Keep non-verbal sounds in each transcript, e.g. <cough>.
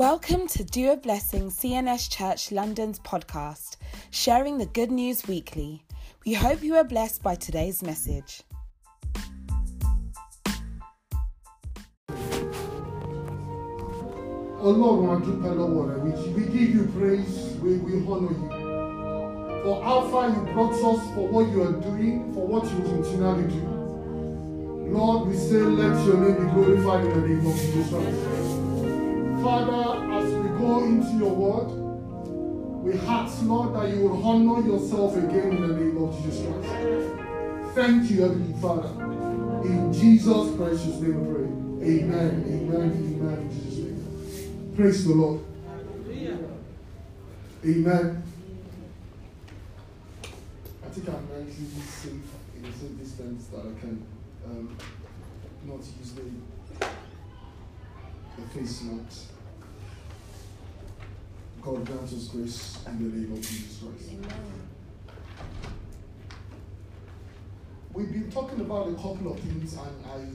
Welcome to Do a Blessing CNS Church London's podcast, sharing the good news weekly. We hope you are blessed by today's message. Ọlọ́run a lọ́wọ́ rẹ. We give you praise. We we honour you. For how far you brought us for what you are doing for what you continually do. Lord we say let your name be glorified in the name of Jesus Father go into your word we ask Lord that you will honour yourself again in the name of Jesus Christ thank you Heavenly Father in Jesus precious name we pray amen amen amen Jesus name. Praise the Lord. Amen. I think I'm nicely safe in a safe distance that I can um, not use the, the face mask. God grant us grace in the name of Jesus Christ. We've been talking about a couple of things, and I,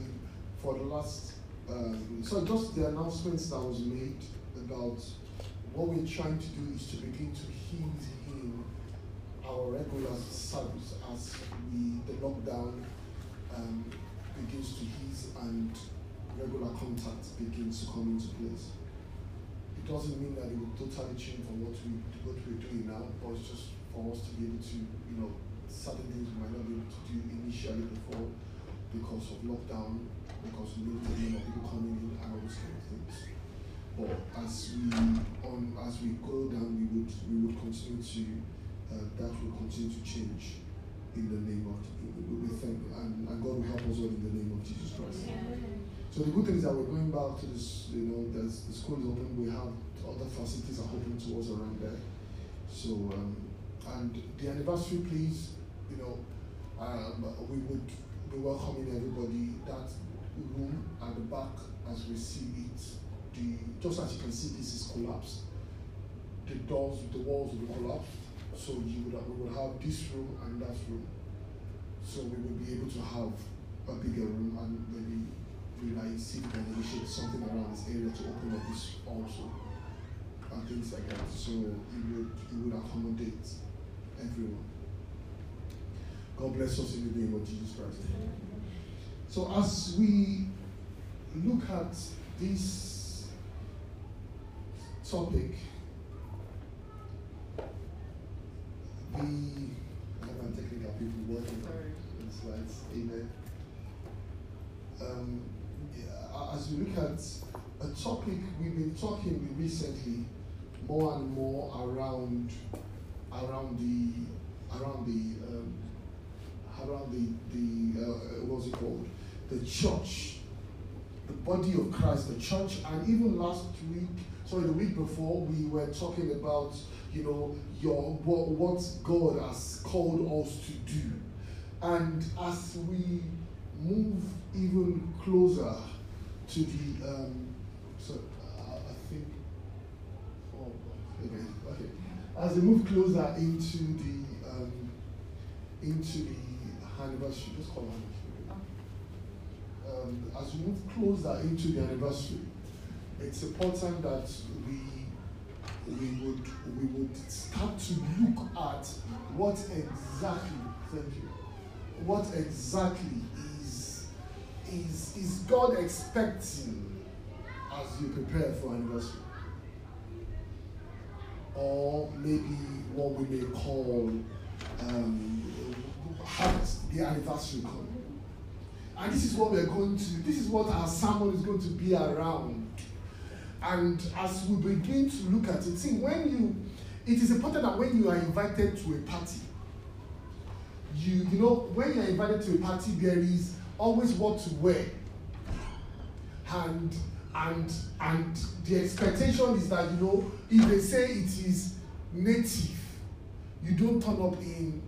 for the last, um, so just the announcements that was made about what we're trying to do is to begin to heal him our regular service as we the lockdown um, begins to ease and regular contact begins to come into place. Doesn't mean that it will totally change from what we what we're doing now, but it's just for us to be able to, you know, certain things we might not be able to do initially before because of lockdown, because of people coming in and all those kind of things. But as we on as we go down, we would we would continue to uh, that will continue to change in the name of we we thank and, and God will help us all in the name of Jesus Christ. So the good thing is that we're going back to this. You know, the school is open. We have other facilities are open to us around there. So um, and the anniversary, please, you know, um, we would be welcoming everybody. That room at the back as we see it the just as you can see this is collapsed the doors the walls will collapse. so you would have, we will have this room and that room so we would be able to have a bigger room and maybe we like see if we can negotiate something around this area to open up this also and things like that. So it would it would accommodate everyone. God bless us in the name of Jesus Christ. So as we look at this topic, the I'm technical people working on slides, amen. Um, as we look at a topic we've been talking recently, more and more around around the around the um, around the the uh, what's it called the church, the body of Christ, the church, and even last week sorry, the week before we were talking about, you know, your what, what God has called us to do. And as we move even closer to the, um, so uh, I think, oh, okay, okay. As we move closer into the, um, into the anniversary, let's call anniversary. Um, as we move closer into the anniversary, it's important that we we would we would start to look at what exactly thank you what exactly is is God expecting as you prepare for anniversary? Or maybe what we may call um, harvest the anniversary call. And this is what we're going to this is what our sermon is going to be around. And as we begin to look at it, see, when you, it is important that when you are invited to a party, you, you know, when you are invited to a party, there is always what to wear. And, and, and the expectation is that, you know, if they say it is native, you don't turn up in,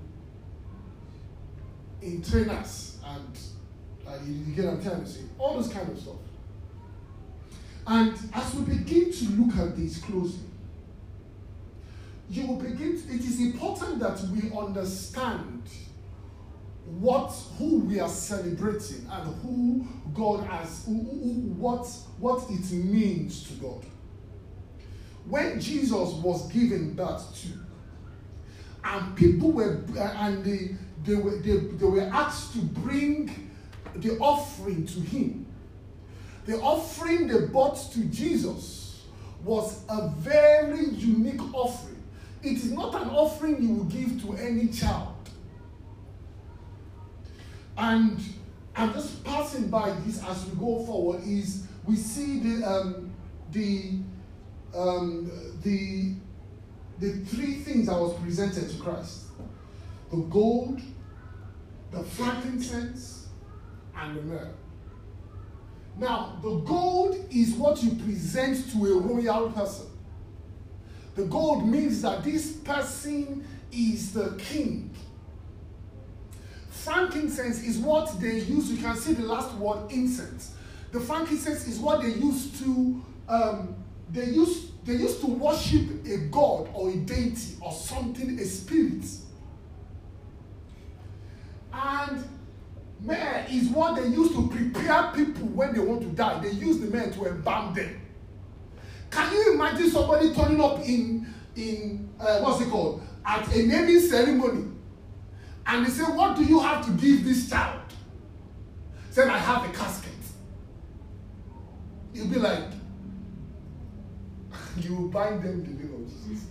in trainers and, uh, you, you get what I'm to say, all those kind of stuff. And as we begin to look at this closely, you will begin to, it is important that we understand what who we are celebrating and who God has who, who, what what it means to God. when Jesus was given birth to, and people were and they they were they, they were asked to bring the offering to him. The offering they brought to Jesus was a very unique offering. It is not an offering you will give to any child. And I'm just passing by this as we go forward. Is we see the um, the um, the the three things that was presented to Christ: the gold, the frankincense, and the myrrh. Now, the gold is what you present to a royal person. The gold means that this person is the king. Frankincense is what they use. You can see the last word, incense. The frankincense is what they used to um, they used they used to worship a god or a deity or something, a spirit. And myrrh is what they used to prepare people when they want to die. They use the myrrh to embalm them. Can you imagine somebody turning up in in uh, what's it called at a naming ceremony, and they say, "What do you have to give this child?" Said, "I have a casket." You'll be like, <laughs> you will bind them the name of Jesus.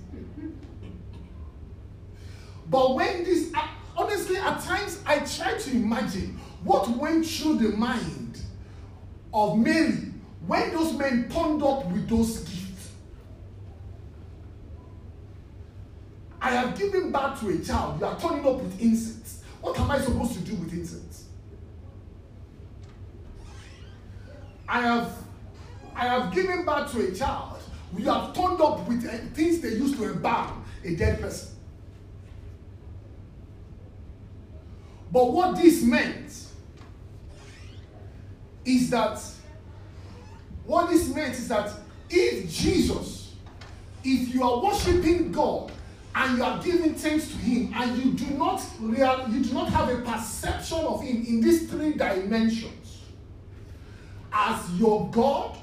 but when this, honestly, at times I try to imagine what went through the mind of Mary when those men turned up with those gifts. I have given birth to a child. You are turning up with incense. What am I supposed to do with incense? I have I have given birth to a child. We have turned up with uh, things they used to embalm a dead person. But what this meant is that what this meant is that if Jesus, if you are worshiping God and you are giving thanks to Him and you do not real, you do not have a perception of Him in these three dimensions as your God,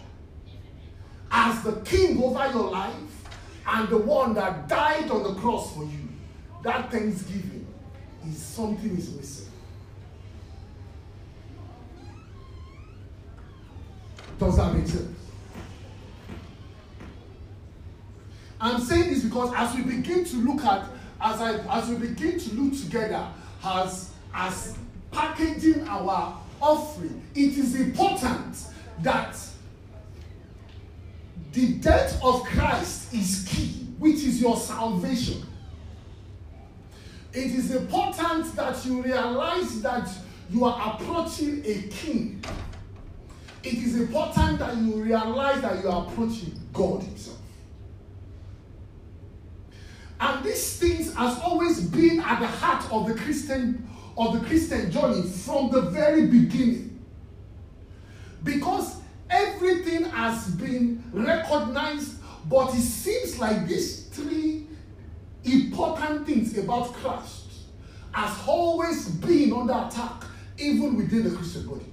as the king over your life and the one that died on the cross for you, that thanksgiving is something is missing. Does that make sense? I'm saying this because as we begin to look at, as I as we begin to look together as as packaging our offering, it is important that the death of Christ is key, which is your salvation. It is important that you realize that you are approaching a king. It is important that you realize that you are approaching God Himself. And these things has always been at the heart of the Christian of the Christian journey from the very beginning. Because everything has been recognized, but it seems like these three important things about Christ has always been under attack, even within the Christian body.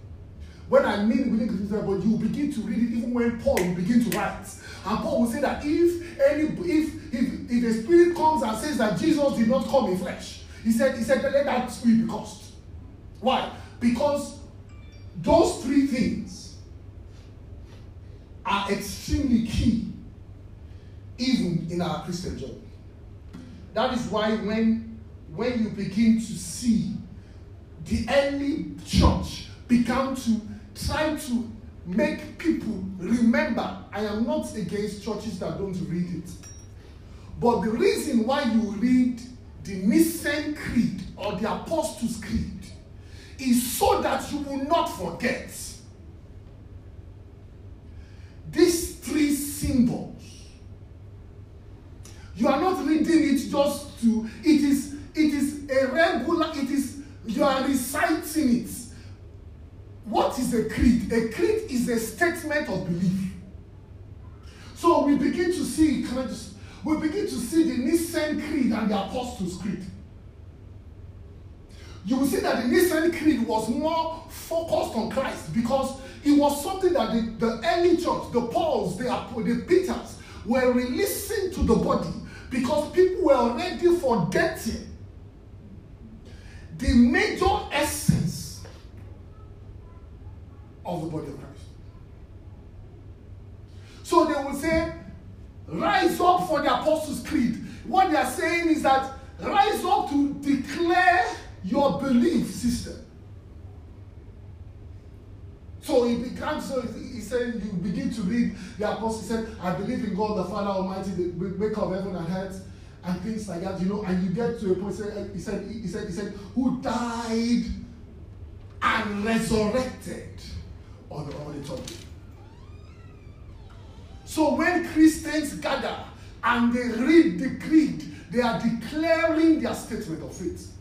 When I mean within the Christian body, you begin to read it even when Paul will begin to write. And Paul will say that if any if if, if a spirit comes and says that Jesus did not come in flesh, he said, he said, let that spirit be cursed. Why? Because those three things are extremely key, even in our Christian journey. That is why when, when you begin to see the early church began to try to make people remember, I am not against churches that don't read it. But the reason why you read the Nicene Creed or the Apostles' Creed is so that you will not forget these three symbols. You are not reading it just to, it is, it is a regular, it is, you are reciting it. What is a creed? A creed is a statement of belief. So we begin to see, we begin to see the Nicene Creed and the Apostles' Creed. You will see that the Nicene Creed was more focused on Christ because it was something that the, the early church, the Pauls, the, the Peters, were releasing to the body because people were already forgetting the major essence of the body of Christ. So they will say, rise up for the Apostles' Creed. What they are saying is that rise up to declare your belief system. So he began, so he said, you begin to read the apostle, he said, I believe in God the Father Almighty, the maker of heaven and earth, and things like that, you know, and you get to a point, he said, he said, he said, who died and resurrected So when Christians gather and they read the creed, they are declaring their statement of faith.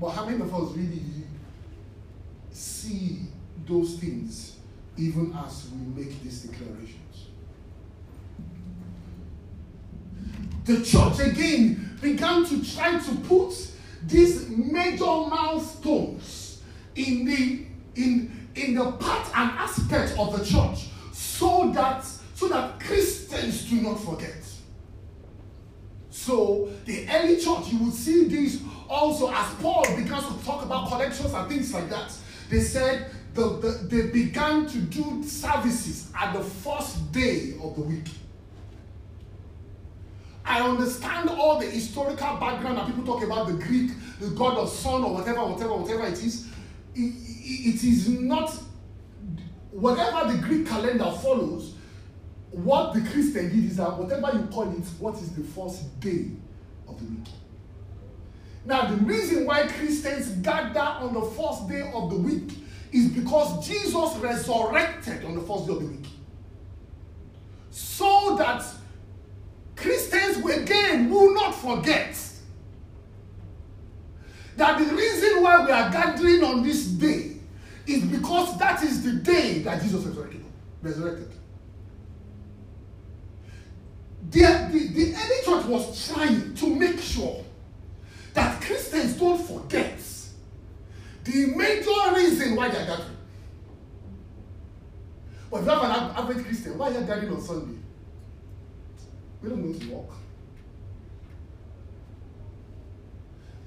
But how many of us really see those things even as we make these declarations? The church again began to try to put these major milestones in the in in the part and aspect of the church so that so that Christians do not forget. So the early church, you would see this also as Paul begins to talk about collections and things like that. They said the, the, they began to do services at the first day of the week. I understand all the historical background that people talk about the Greek, the god of sun or whatever, whatever, whatever it is. It, is not whatever the Greek calendar follows what the Christian did is that whatever you call it, what is the first day of the week? Now, the reason why Christians gather on the first day of the week is because Jesus resurrected on the first day of the week. So that Christians again will not forget that the reason why we are gathering on this day is because that is the day that Jesus resurrected. resurrected. The, the, the early church was trying to make sure that Christians don't forget the major reason why they are gathering. But if you have an average Christian, why are you gathering on Sunday? We don't go to work.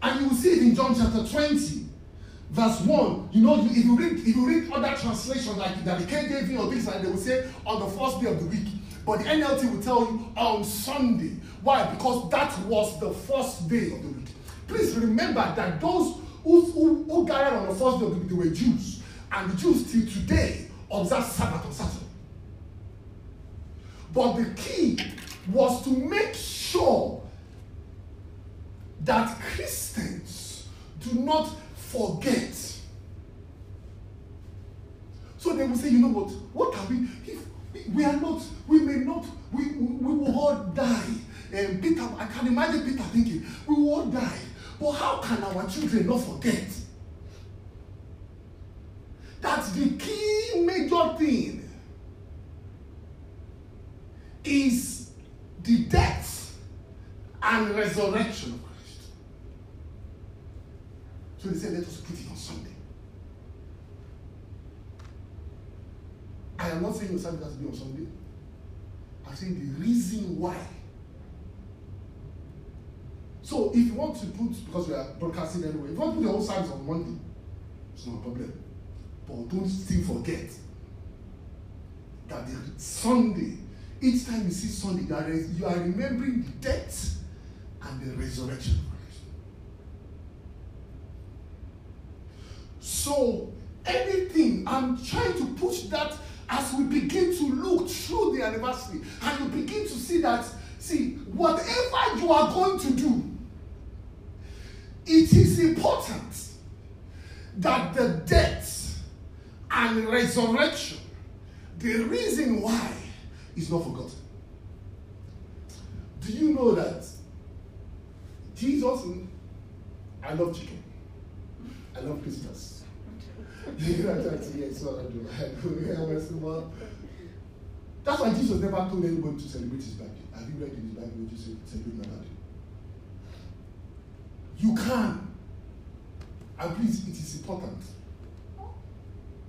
And you will see it in John chapter 20, verse 1. You know, if you read, if you read other translations like that, the KJV or things like they will say on the first day of the week. But the NLT will tell you on Sunday. Why? Because that was the first day of the week. Please remember that those who, who, who gathered on the first day of the week, they were Jews. And the Jews till today observe Sabbath on Saturday. But the key was to make sure that Christians do not forget. So they will say, you know what? What can we? If we are not, we may not, we, we will all die. And Peter, I can imagine Peter thinking, we will all die. But how can our children not forget? That's the key major thing is the death and resurrection of Christ. So they said, let us put it on Sunday. I am not saying your service has to be on Sunday. I'm saying the reason why. So if you want to put, because we are broadcasting anyway, if you put your whole service on Monday, it's not a problem. But don't still forget that the Sunday, each time you see Sunday, that is, you are remembering the death and the resurrection of Christ. So anything, I'm trying to push that as we begin to look through the anniversary and you begin to see that, see, whatever you are going to do, it is important that the death and resurrection, the reason why, is not forgotten. Do you know that Jesus, I love chicken, I love Christmas. That's why Jesus never told anybody to celebrate his birthday. Have you read in his Bible say, celebrate my birthday? You can. And please, it is important.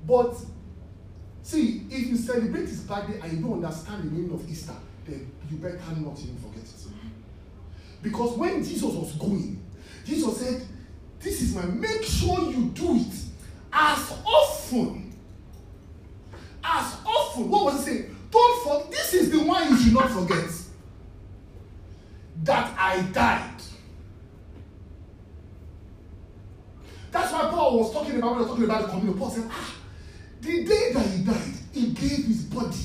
But See, if you celebrate his birthday and you don't understand the meaning of Easter, then you better not even forget it. Because when Jesus was going, Jesus said, This is my, make sure you do it as often. As often. What was he saying? Don't forget, this is the one you should not forget. That I died. That's why Paul was talking about when he was talking about the communion. Paul said, Ah, the day that he died, he gave his body.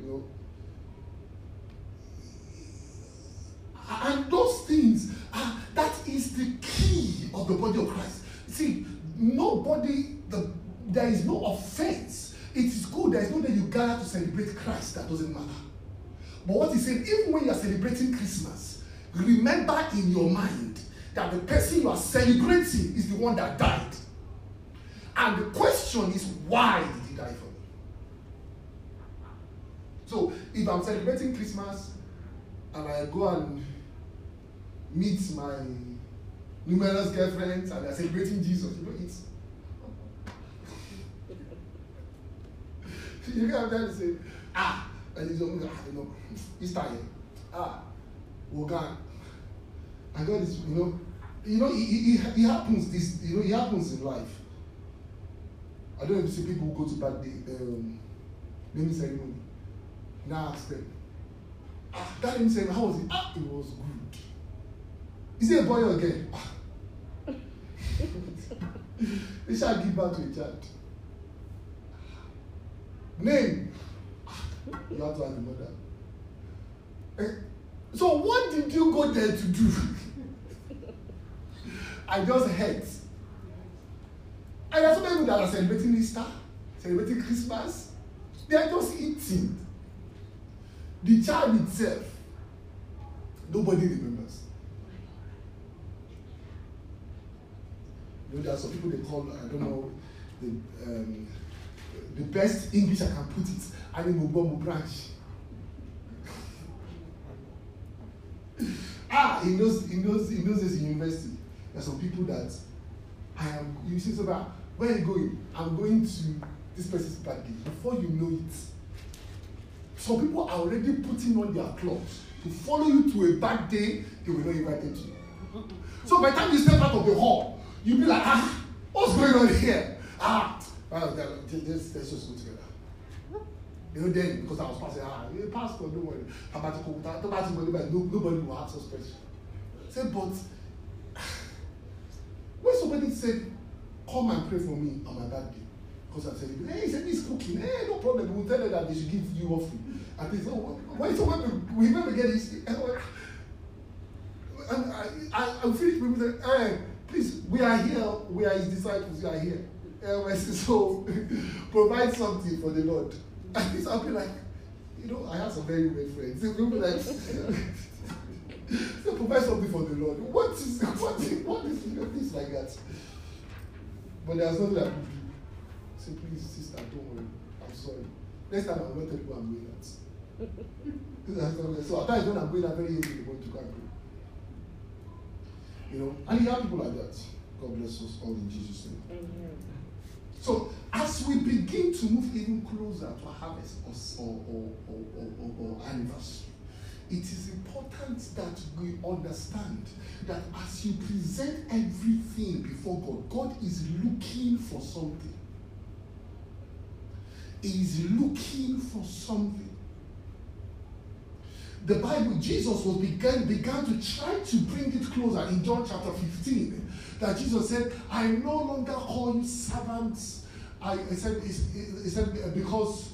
You know, and those things, ah, that is the key of the body of Christ. See, nobody, the, there is no offense. It is good. There is no way you gather to celebrate Christ. That doesn't matter. But what he said, even when you are celebrating Christmas, remember in your mind that the person you are celebrating is the one that died. And the question is, why did he die for me? So if I'm celebrating Christmas and I go and meet my numerous girlfriends and they're celebrating Jesus, you know, it's <laughs> you trying to say? Ah, and he's always, ah, you know, Easter here. Ah, Wogan. And God is, you know, you know, it, happens this, you know, it happens in life. I don't know see people who go to birthday, um, naming ceremony. Now ask them, ah, that naming ceremony, how was it? Ah, it was good. Is it a boy or a girl? Ah. <laughs> they shall give birth to a child. Name. You have to ask the mother. Eh, so what did you go there to do? <laughs> I just hate. And there's so many people that are celebrating Easter, celebrating Christmas. They are just eating. The child itself, nobody remembers. You know, there are some people they call, I don't know, the, um, the best English I can put it, Animubomu branch. ah, in those, in those, in those days in university, there some people that I am, you see, so that where you going? I'm going to this person's birthday. Before you know it, some people are already putting on their clothes to follow you to a birthday they were not invited to. So by the time you step out of the hall, you'll be like, ah, what's going on here? Ah, well, let's, let's just go together. You know, then because I was passing, ah, you pastor, don't worry. To nobody will ask us questions. Say, but when somebody said, come and pray for me on my birthday, because I said, hey, he said, he's cooking. Hey, no problem. We'll tell her that they should give you offering. And they said, oh, when someone we never get this, and I, I, I finished with them, hey, please, we are here. We are his disciples. We are here. Um, so <laughs> provide something for the Lord. This I'll be like, you know, I have some very weird friends. They'll be like, <laughs> so provide something for the Lord. What is what is what is you know, things like that? But there's nothing I could do. Say, please, sister, don't worry. I'm sorry. Next time I'm not telling you I'm doing that. <laughs> so at times when I'm going out very the morning to pray. You know, and you have people like that. God bless us all in Jesus' name. Amen. So as we begin to move even closer to harvest or, or, or, or, or anniversary, it is important that we understand that as you present everything before God, God is looking for something. He is looking for something. The Bible, Jesus was began, began to try to bring it closer in John chapter 15. That Jesus said, I no longer call you servants. I, I said, he said because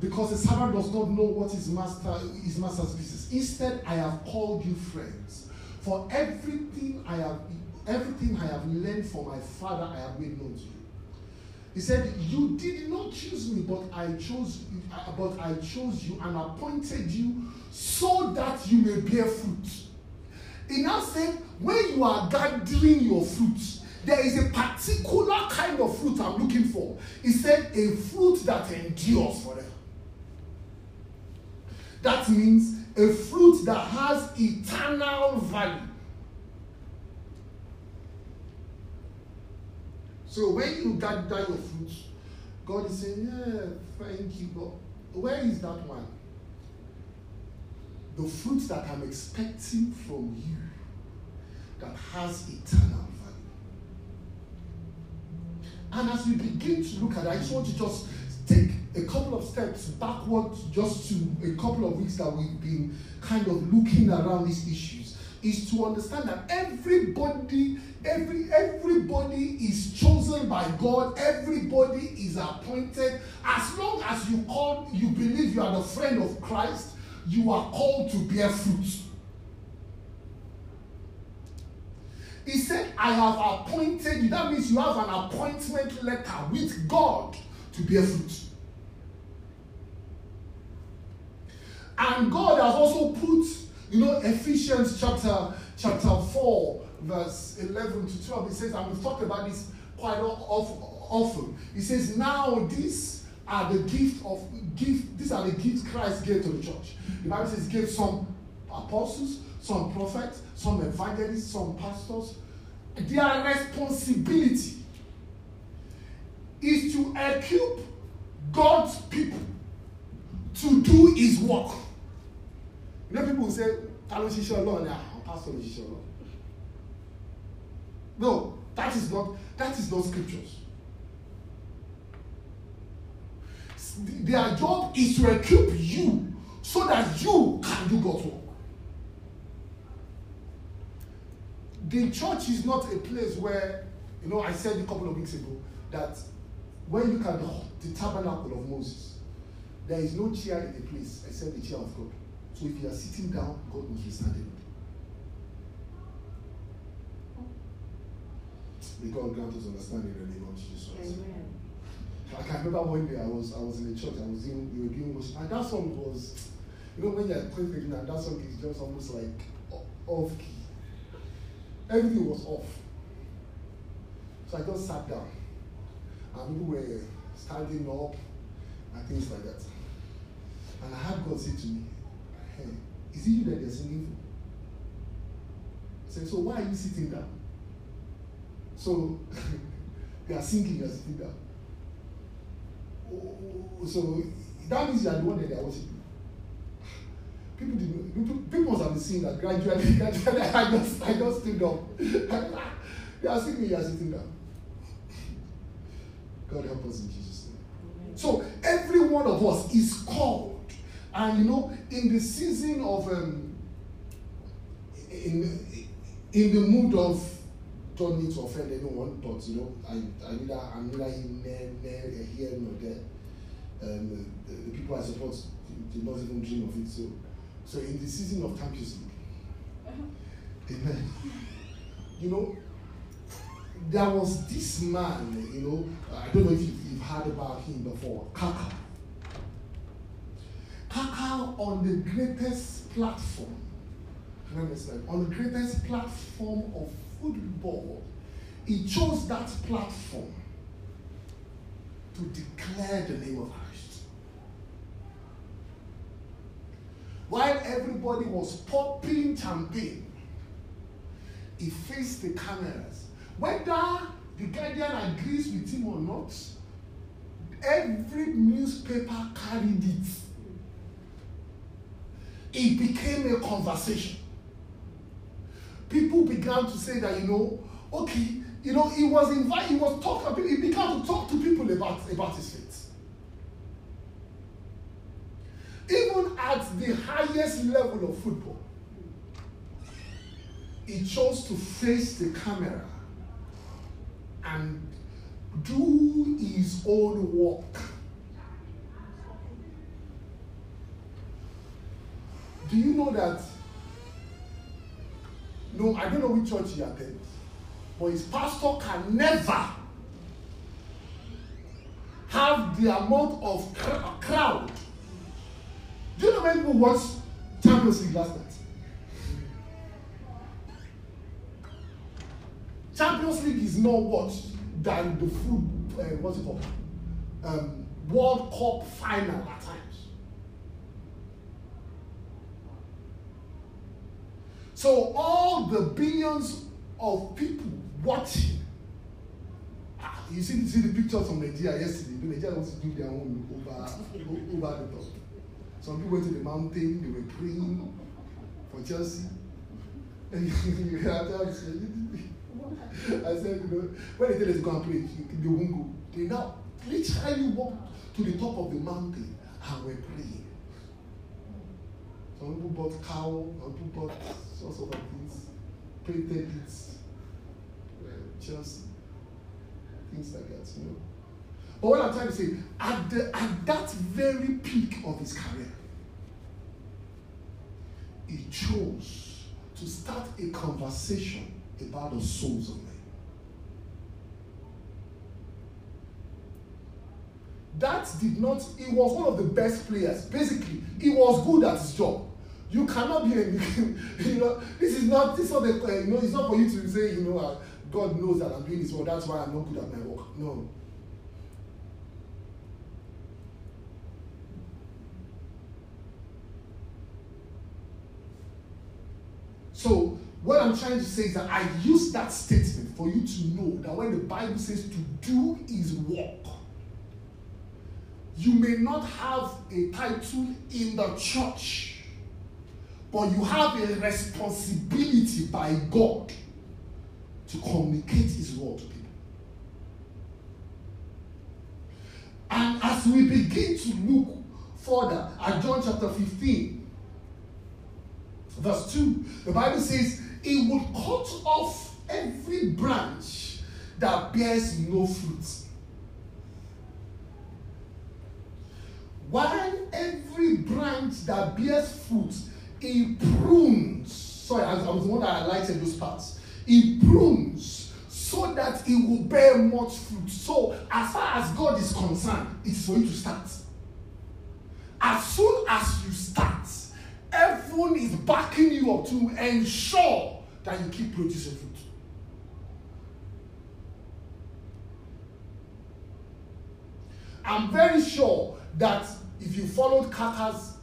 because a servant does not know what his master his master's business. Instead, I have called you friends. For everything I have everything I have learned from my father, I have made known to you. He said, You did not choose me, but I chose but I chose you and appointed you so that you may bear fruit. He now said, when you are gathering your fruit, there is a particular kind of fruit I'm looking for. He said, a fruit that endures forever. That means a fruit that has eternal value. So when you gather your fruits, God is saying, Yeah, thank you, but where is that one? The fruit that I'm expecting from you that has eternal value. And as we begin to look at it, I just want to just take a couple of steps backwards just to a couple of weeks that we've been kind of looking around these issues is to understand that everybody every everybody is chosen by god. Everybody is appointed. As long as you call you believe you are the friend of christ you are called to bear fruit he said i have appointed you that means you have an appointment letter with god to bear fruit And God has also put, you know, Ephesians chapter chapter 4, verse 11 to 12. It says, and we've talked about this quite often. It says, now these are the gift of gift, these are the gifts Christ gave to the church. The Bible says gave some apostles, some prophets, some evangelists, some pastors. Their responsibility is to equip God's people to do his work. You know, people say, ta ló ṣiṣẹ́ ọlọ́run ni àwọn ah, pastor ṣiṣẹ́ ọlọ́run. No, that is not that is not scriptures. Their job is to equip you so that you can do God's work. The church is not a place where, you know, I said a couple of weeks ago that when you look at the, the tabernacle of Moses, there is no chair in the place except the chair of God. So if you are sitting down, God must be standing. May God grant us understanding in the name of Jesus Amen. I can remember one day I was I was in the church, I was in we were doing worship, and that song was, you know, when you're praying and that song is just almost like off key. Everything was off. So I just sat down, and people were standing up and things like that. And I had God say to me, hey, is it you that they're singing for? Said, so why are you sitting down? So <laughs> they are singing, you're sitting down. Oh, so that means you are the one that they are worshiping. People did people, people must have been seeing that gradually, <laughs> gradually I just I just stood up. <laughs> they are singing, you are sitting down. God help us in Jesus' name. So every one of us is called and you know, in the season of um, in in the mood of don't need to offend anyone, but you know, I I neither I'm neither here nor there. Um, the, the, people I support did not even dream of it. So, so in the season of Champions League, uh-huh. amen. You know, there was this man. You know, uh, I don't know if you've, you've heard about him before, Kaka. Kaka on the greatest platform, on the greatest platform of football, he chose that platform to declare the name of Christ. While everybody was popping champagne, he faced the cameras. Whether the Guardian agrees with him or not, every newspaper carried it it became a conversation. People began to say that, you know, okay, you know, he was invited, he was talking, he began to talk to people about, about his faith. Even at the highest level of football, he chose to face the camera and do his own work Do you know that? No, I don't know which church he attends, but his pastor can never have the amount of cr- crowd. Do you know many people watched Champions League last night? Champions League is more watched than the food, uh, what's it called? Um, World Cup final at times. So all the billions of people watching, ah, you see, see the pictures from Nigeria yesterday. Nigeria wants to do their own over, over the top. Some people went to the mountain, they were praying for Chelsea. <laughs> I said, you know, when they tell us to go and pray, they won't go. They now literally walk to the top of the mountain and were praying. Some people bought cow, some people bought all sorts of things, painted it, uh, Chelsea, things like that, you know. But what I'm trying to say, at, the, at that very peak of his career, he chose to start a conversation about the souls of men. That did not, he was one of the best players. Basically, he was good at his job. You cannot be, a, <laughs> you know, this is not, this is not, uh, you know, it's not for you to say, you know, uh, God knows that I'm doing this work, that's why I'm not good at my work. No. So, what I'm trying to say is that I use that statement for you to know that when the Bible says to do is work, you may not have a title in the church, but you have a responsibility by God to communicate His word to people. And as we begin to look further at John chapter 15, verse 2, the Bible says, It will cut off every branch that bears no fruit. While every branch that bears fruit, it prunes. Sorry, I was the one that highlighted those parts. It prunes so that it will bear much fruit. So, as far as God is concerned, it's for you to start. As soon as you start, everyone is backing you up to ensure that you keep producing fruit. I'm very sure that if you followed Kaka's,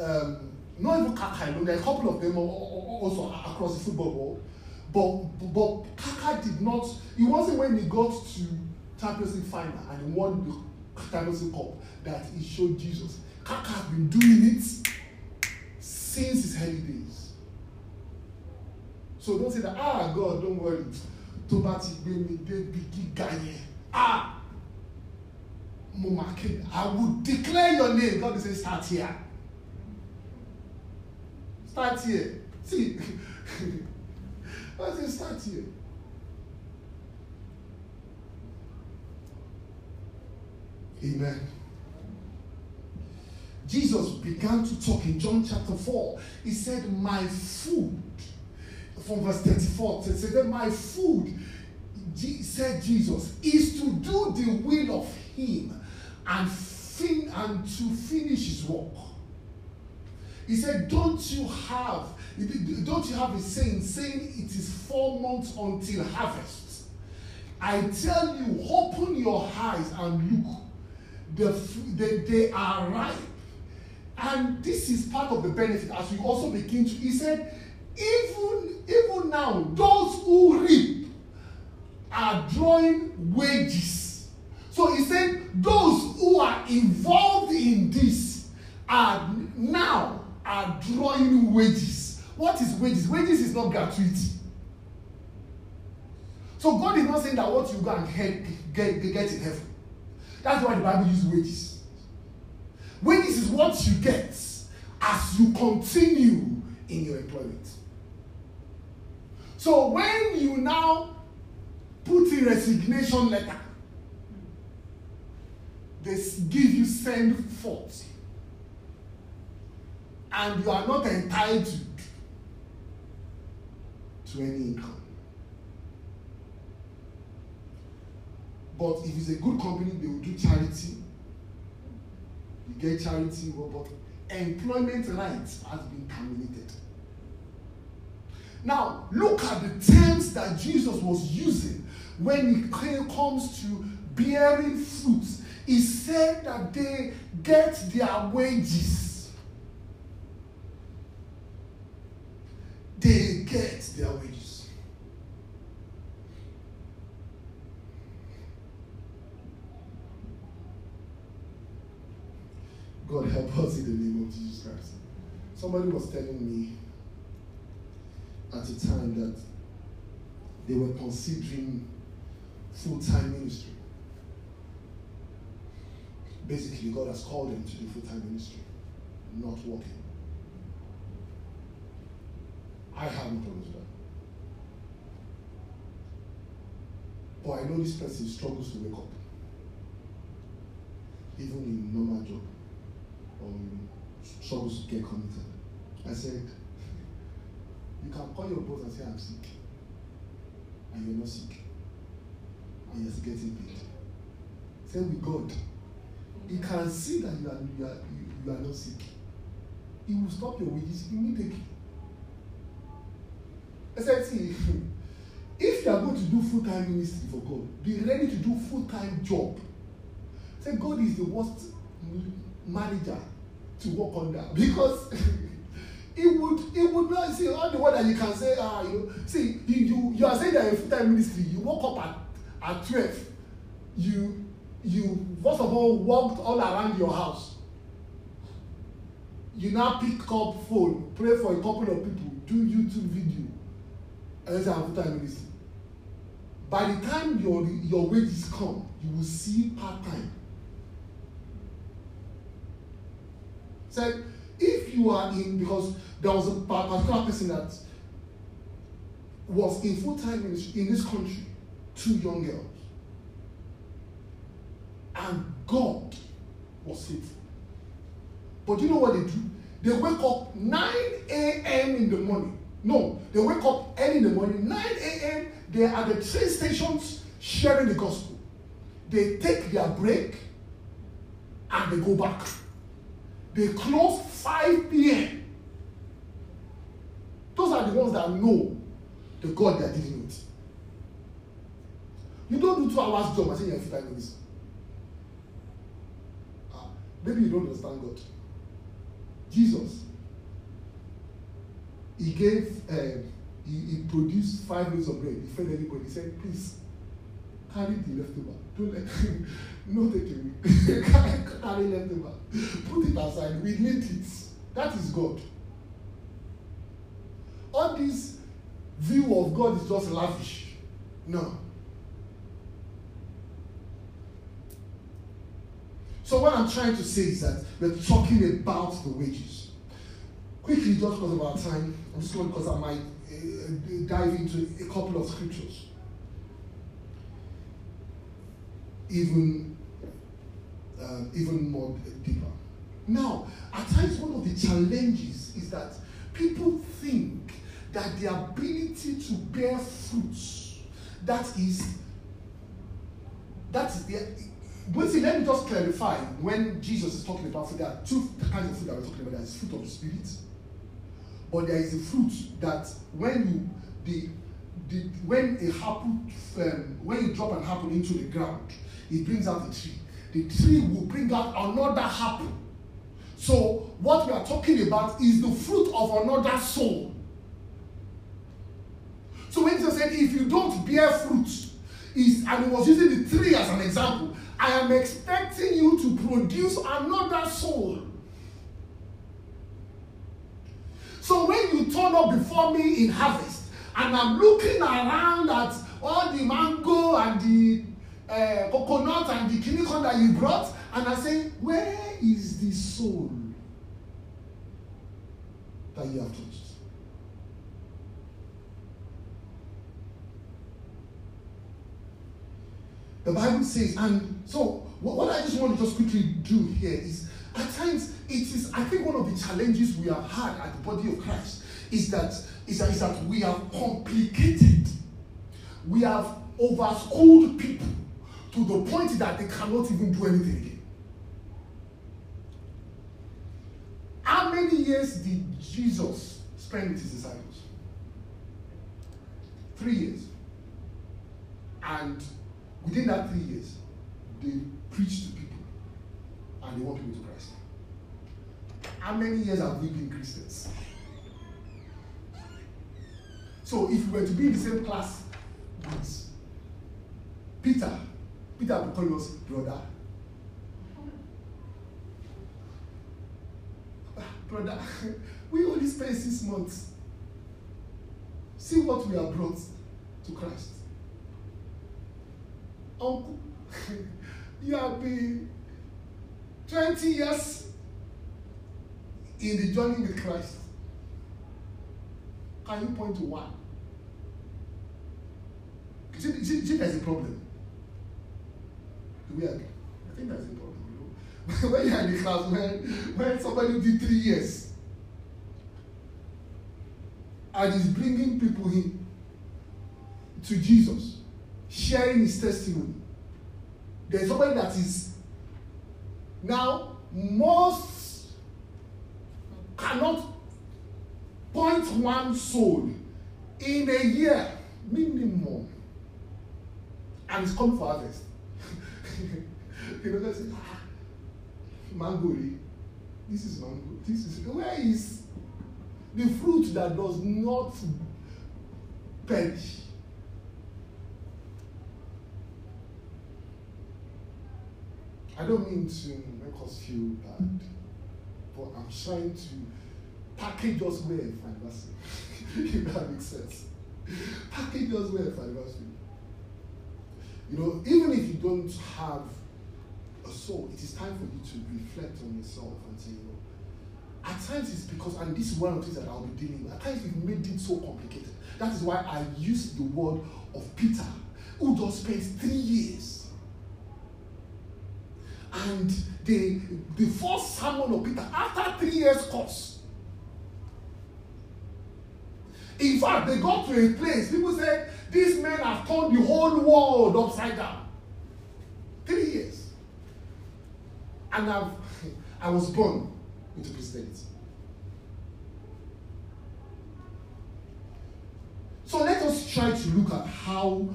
um, not even Kaka alone, there are a couple of them also across the football world, but, but Kaka did not, it wasn't when he got to Champions League final and won the Champions League Cup that he showed Jesus. Kaka has been doing it since his early days. So don't say that, ah, God, don't worry. Tó bá ti gbé mi débi gíga yẹn. Ah! Mo. I will declare your name. God will say, start here. Start here. See, <laughs> God say, start here. Amen. Jesus began to talk in John chapter 4. He said, My food, from verse 34, he said, My food, said Jesus, is to do the will of Him and, fin- and to finish His work. He said, Don't you have, don't you have a saying, saying it is four months until harvest? I tell you, open your eyes and look. The, the, they are ripe and this is part of the benefit as we also begin to, he said, even, even now, those who reap are drawing wages. So he said, those who are involved in this are now are drawing wages. What is wages? Wages is not gratuity. So God is not saying that what you go and get, get, get in heaven. That's why the Bible uses wages. Wages is what you get as you continue in your employment. So when you now put in resignation letter, they give you send forth, and you are not entitled to any income. But if it's a good company, they will do charity you get charity, but employment rights has been terminated. Now, look at the terms that Jesus was using when it comes to bearing fruits. He said that they get their wages. They get their wages. God help us in the name of Jesus Christ. Somebody was telling me at a time that they were considering full time ministry. Basically, God has called them to do full time ministry, not working. I have no problems with that. But I know this person struggles to wake up, even in normal job, Um, struggles to get committed. I said, you can call your boss and say I'm sick, and you're not sick, and you're getting paid. Same with God. He can see that you are, you are, you are not sick. He will stop your wages immediately. I said, see, <laughs> if you are going to do full time ministry for God, be ready to do full time job. Say, God is the worst manager to work under. Because <laughs> he would he would not see all the word that you can say ah you know see you you you are saying that in full time ministry you woke up at at twelve. You you first of all walked all around your house. You now pick up phone pray for a couple of people do youtube video. And then full time ministry. By the time your your wages come you will see part time said if you are in because there was a particular person that was in full time in this country two young girls. And god was faithful. But you know what they do? They wake up 9 a.m in the morning. No they wake up early in the morning 9 a.m they are at the train stations sharing the gospel. They take their break and they go back they close 5 p.m. Those are the ones that know the God they are dealing with. You don't do two hours job and say you're full time minister. Ah, maybe you don't understand God. Jesus, he gave, um, he, he produced five loaves of bread. He fed everybody. He said, please, carry the leftover. Don't let <laughs> no take away. <laughs> carry leftover. Put it aside. We need it. That is God. All this view of God is just lavish. No. So what I'm trying to say is that we're talking about the wages. Quickly, just because of our time, I'm just going because I might uh, dive into a couple of scriptures. Even, uh, even more deeper. Now, at times, one of the challenges is that people think that the ability to bear fruits, that is, that is the. But see, let me just clarify when Jesus is talking about fruit, there are two kinds of fruit that we're talking about. There is fruit of the spirit, but there is a fruit that when you the the when a apple um, when you drop an apple into the ground, it brings out a tree. The tree will bring out another apple so, what we are talking about is the fruit of another soul. So, when Jesus said, if you don't bear fruit, is and he was using the tree as an example, I am expecting you to produce another soul. So, when you turn up before me in harvest, and I'm looking around at all the mango and the uh, coconut and the kinikon that you brought, and I say, where is the soul that you have touched? The Bible says, and so what, I just want to just quickly do here is at times it is, I think one of the challenges we have had at the body of Christ is that is that, is that we have complicated, we have overschooled people to the point that they cannot even do anything again. How many years did Jesus spend with his disciples? Three years. And within that three years, they preached to people and they want people to Christ. How many years have we been Christians? So if we were to be in the same class with Peter, Peter us brother. brother, <laughs> we only spent six months. See what we have brought to Christ. Uncle, <laughs> you have been 20 years in the journey with Christ. Can you point to one? See, see, see there's a problem. Do? I think that's problem. You know? <laughs> when you're in the class, when, when somebody did three years and is bringing people in to Jesus, sharing his testimony, there's somebody that is now most cannot point one soul in a year minimum and it's coming for harvest. You they say, ah, mango, this is mango. This is where is the fruit that does not perish? I don't mean to make us feel bad, but I'm trying to package us well for anniversary. <laughs> if that makes sense. Package us well for anniversary. You know, even if you don't have a soul, it is time for you to reflect on yourself and say, you know, at times it's because, and this is one of the things that I'll be dealing with, at times we've made it so complicated. That is why I use the word of Peter, who just spent three years. And the, the first sermon of Peter, after three years course, in fact, they got to a place, people said, these men have turned the whole world upside down. Three years. And I've, <laughs> I was born into Christianity. So let us try to look at how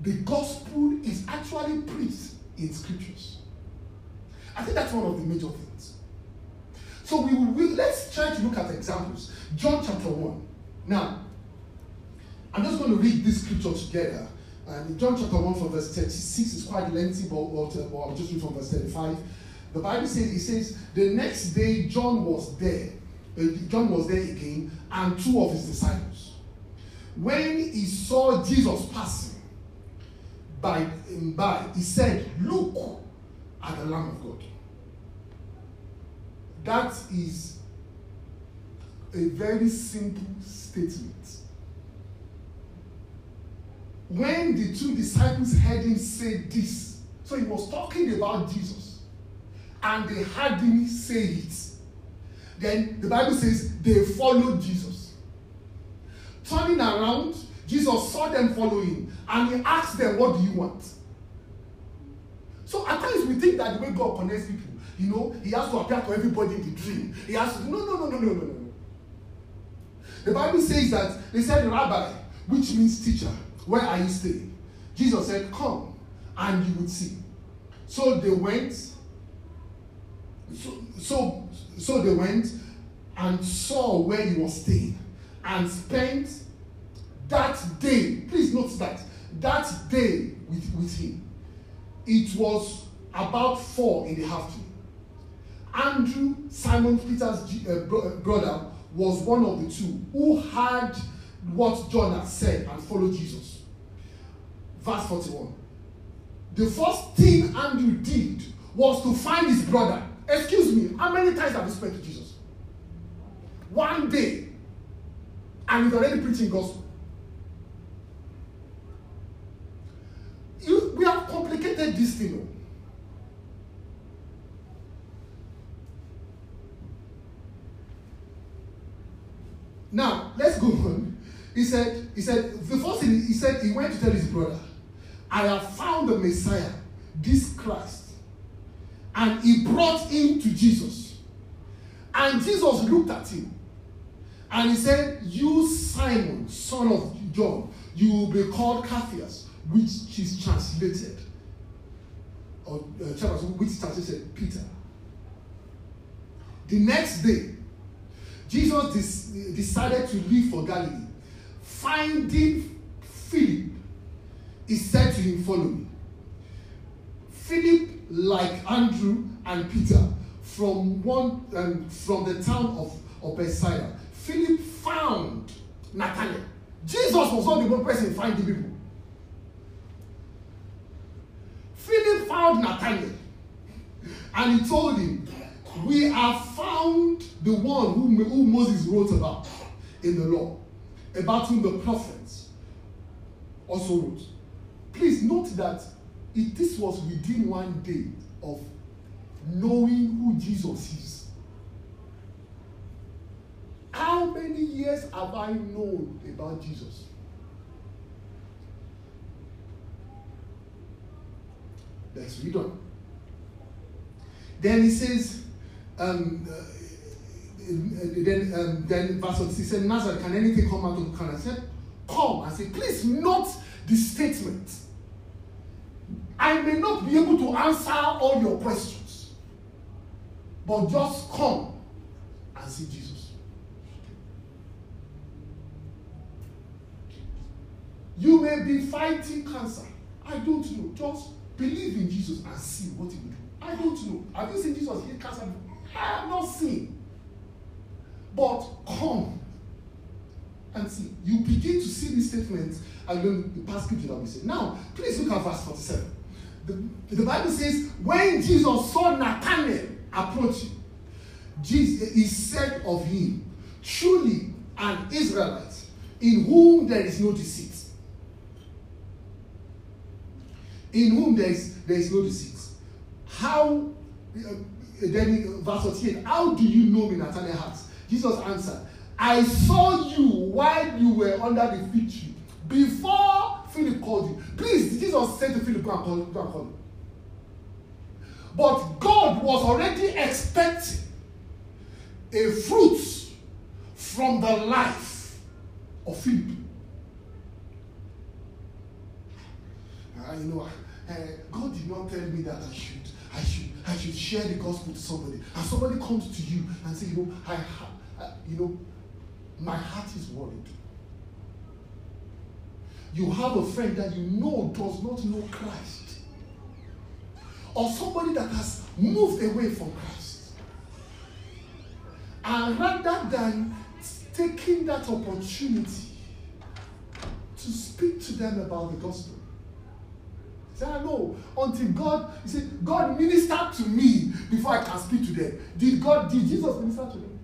the gospel is actually preached in scriptures. I think that's one of the major things. So we will let's try to look at examples. John chapter 1. Now, I'm just going to read this scripture together. And John chapter 1 from verse 36 is quite lengthy, but, but, but I'll just read from verse 35. The Bible says, it says, the next day John was there. Uh, John was there again, and two of his disciples. When he saw Jesus passing by, by he said, Look at the Lamb of God. That is a very simple statement when the two disciples heard him say this, so he was talking about Jesus, and they heard him say it. Then the Bible says they followed Jesus. Turning around, Jesus saw them following, and he asked them, What do you want? So at times we think that the way God connects people, you know, he has to appear to everybody in the dream. He has to, no, no, no, no, no, no, no. The Bible says that they said rabbi, which means teacher. Where are you staying? Jesus said, Come and you would see. So they went. So, so, so they went and saw where he was staying and spent that day. Please note that that day with, with him. It was about four in the afternoon. Andrew, Simon Peter's uh, uh, brother, was one of the two who heard what John had said and followed Jesus. Verse 41. The first thing Andrew did was to find his brother. Excuse me, how many times have you spent with Jesus? One day. And he's already preaching gospel. You, we have complicated this thing. Oh. Now, let's go on. He said, he said, the first thing he said, he went to tell his brother. I have found the Messiah, this Christ. And he brought him to Jesus. And Jesus looked at him. And he said, You, Simon, son of John, you will be called Cephas, which is translated, or uh, which translated Peter. The next day, Jesus decided to leave for Galilee, finding Philip he said to him, Follow me. Philip, like Andrew and Peter, from one um, from the town of, of Bethsaida, Philip found Nathanael. Jesus was not the one person finding people. Philip found Nathanael and he told him, We have found the one who, who Moses wrote about in the law, about whom the prophets also wrote. Please note that it, this was within one day of knowing who Jesus is. How many years have I known about Jesus? Let's. Then he says, um, uh, then, um, then verse 6 he said, Nazareth, can anything come out of Cana? I said, Come. I said, please note the statement. I may not be able to answer all your questions, but just come and see Jesus. You may be fighting cancer. I don't know. Just believe in Jesus and see what he will do. I don't know. Have you seen Jesus heal cancer? I have not seen. But come and see. You begin to see these statements and then the past scripture that we say. Now, please look at verse 47. The, the Bible says, when Jesus saw Nathanael approaching, Jesus, he said of him, Truly an Israelite in whom there is no deceit. In whom there is, there is no deceit. How, uh, then verse 48, how do you know me, Nathanael asked? Jesus answered, I saw you while you were under the fig tree before Philip called you. Please, Jesus said to Philip, go and call, go and call him. But God was already expecting a fruit from the life of Philip. Uh, you know, uh, God did not tell me that I should, I should, I should share the gospel to somebody. And somebody comes to you and say, you know, I, uh, you know, my heart is worried. You have a friend that you know does not know Christ, or somebody that has moved away from Christ. And rather than taking that opportunity to speak to them about the gospel, I know, until God, you see, God ministered to me before I can speak to them. Did God, did Jesus minister to them?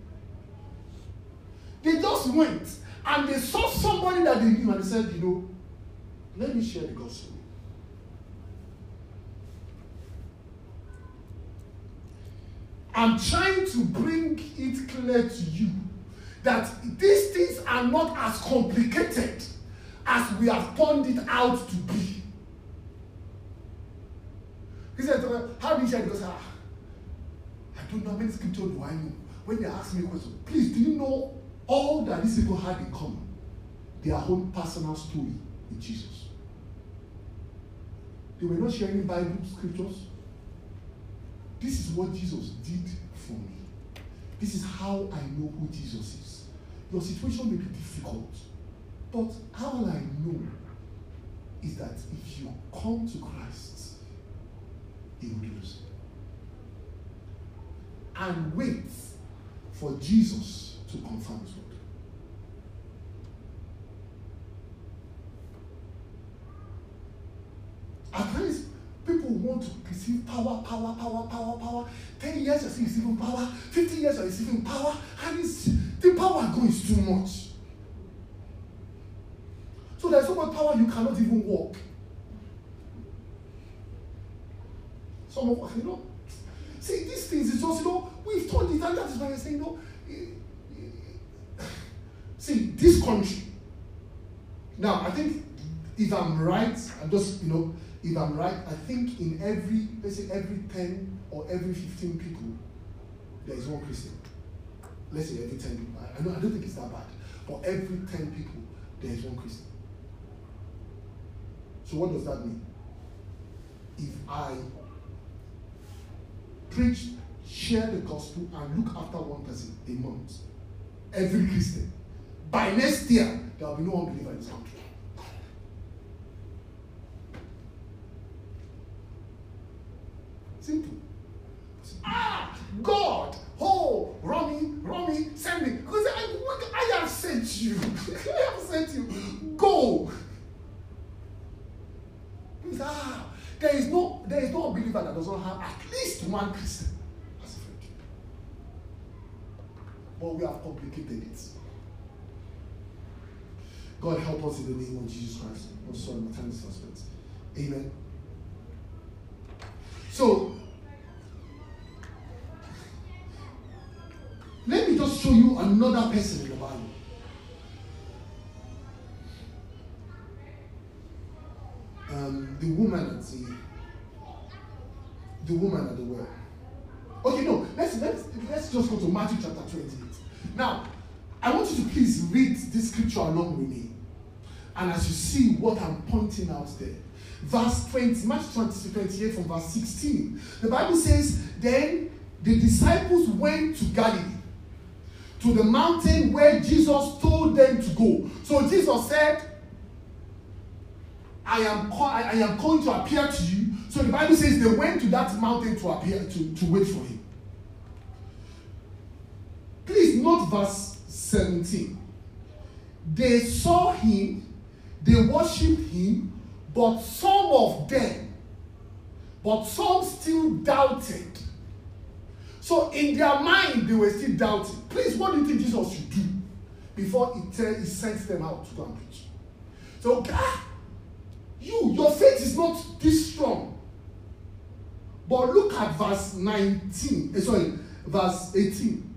They just went and they saw somebody that they knew and they said, you know, let me share the gospel. I'm trying to bring it clear to you that these things are not as complicated as we have turned it out to be. He said, How did you the gospel? Ah, I don't know how many scriptures do I know. When they ask me a question, please, do you know all that these people had in common? Their own personal story with Jesus. They were not sharing Bible scriptures. This is what Jesus did for me. This is how I know who Jesus is. Your situation may be difficult, but all I know is that if you come to Christ, This. And wait for Jesus to confirm His word. At times, people want to receive power, power, power, power, power. 10 years you're receiving power, 15 years you're receiving power, and it's, the power going is too much. So there's so much power you cannot even walk. Some of us, you know, see, these things is just, you know, we've told it, and that is why I say, you know, <sighs> see, this country, now, I think if I'm right, I'm just, you know, if I'm right, I think in every, let's say every 10 or every 15 people, there is one Christian. Let's say every 10 people. I, know, I don't think it's that bad. But every 10 people, there is one Christian. So what does that mean? If I preach, share the gospel, and look after one person a month. Every Christian. By next year, there will be no unbeliever in this country. Simple. Ah, God, oh, Romy, Romy, send me. Because I, I have sent you. <laughs> I have sent you. Go. Ah, there is no, there is no believer that does not have one Christian as a friend. But we have complicated it. God help us in the name of Jesus Christ. I'm sorry, my time is spent. Amen. So let me just show you another person in the Bible. Um, the woman at the the woman at the well. Okay, no, let's let's let's just go to Matthew chapter 28. Now, I want you to please read this scripture along with me. And as you see what I'm pointing out there, verse 20, Matthew 20, 28 from verse 16, the Bible says, Then the disciples went to Galilee, to the mountain where Jesus told them to go. So Jesus said, I am, I am going to appear to you. So the Bible says they went to that mountain to appear to, to wait for him. Please note verse 17. They saw him, they worshipped him, but some of them, but some still doubted. So in their mind, they were still doubting. Please, what do you think Jesus should do before he, tell, he sends them out to go and preach? So, God, you, your faith is not this strong. But look at verse 19, eh, sorry, verse 18.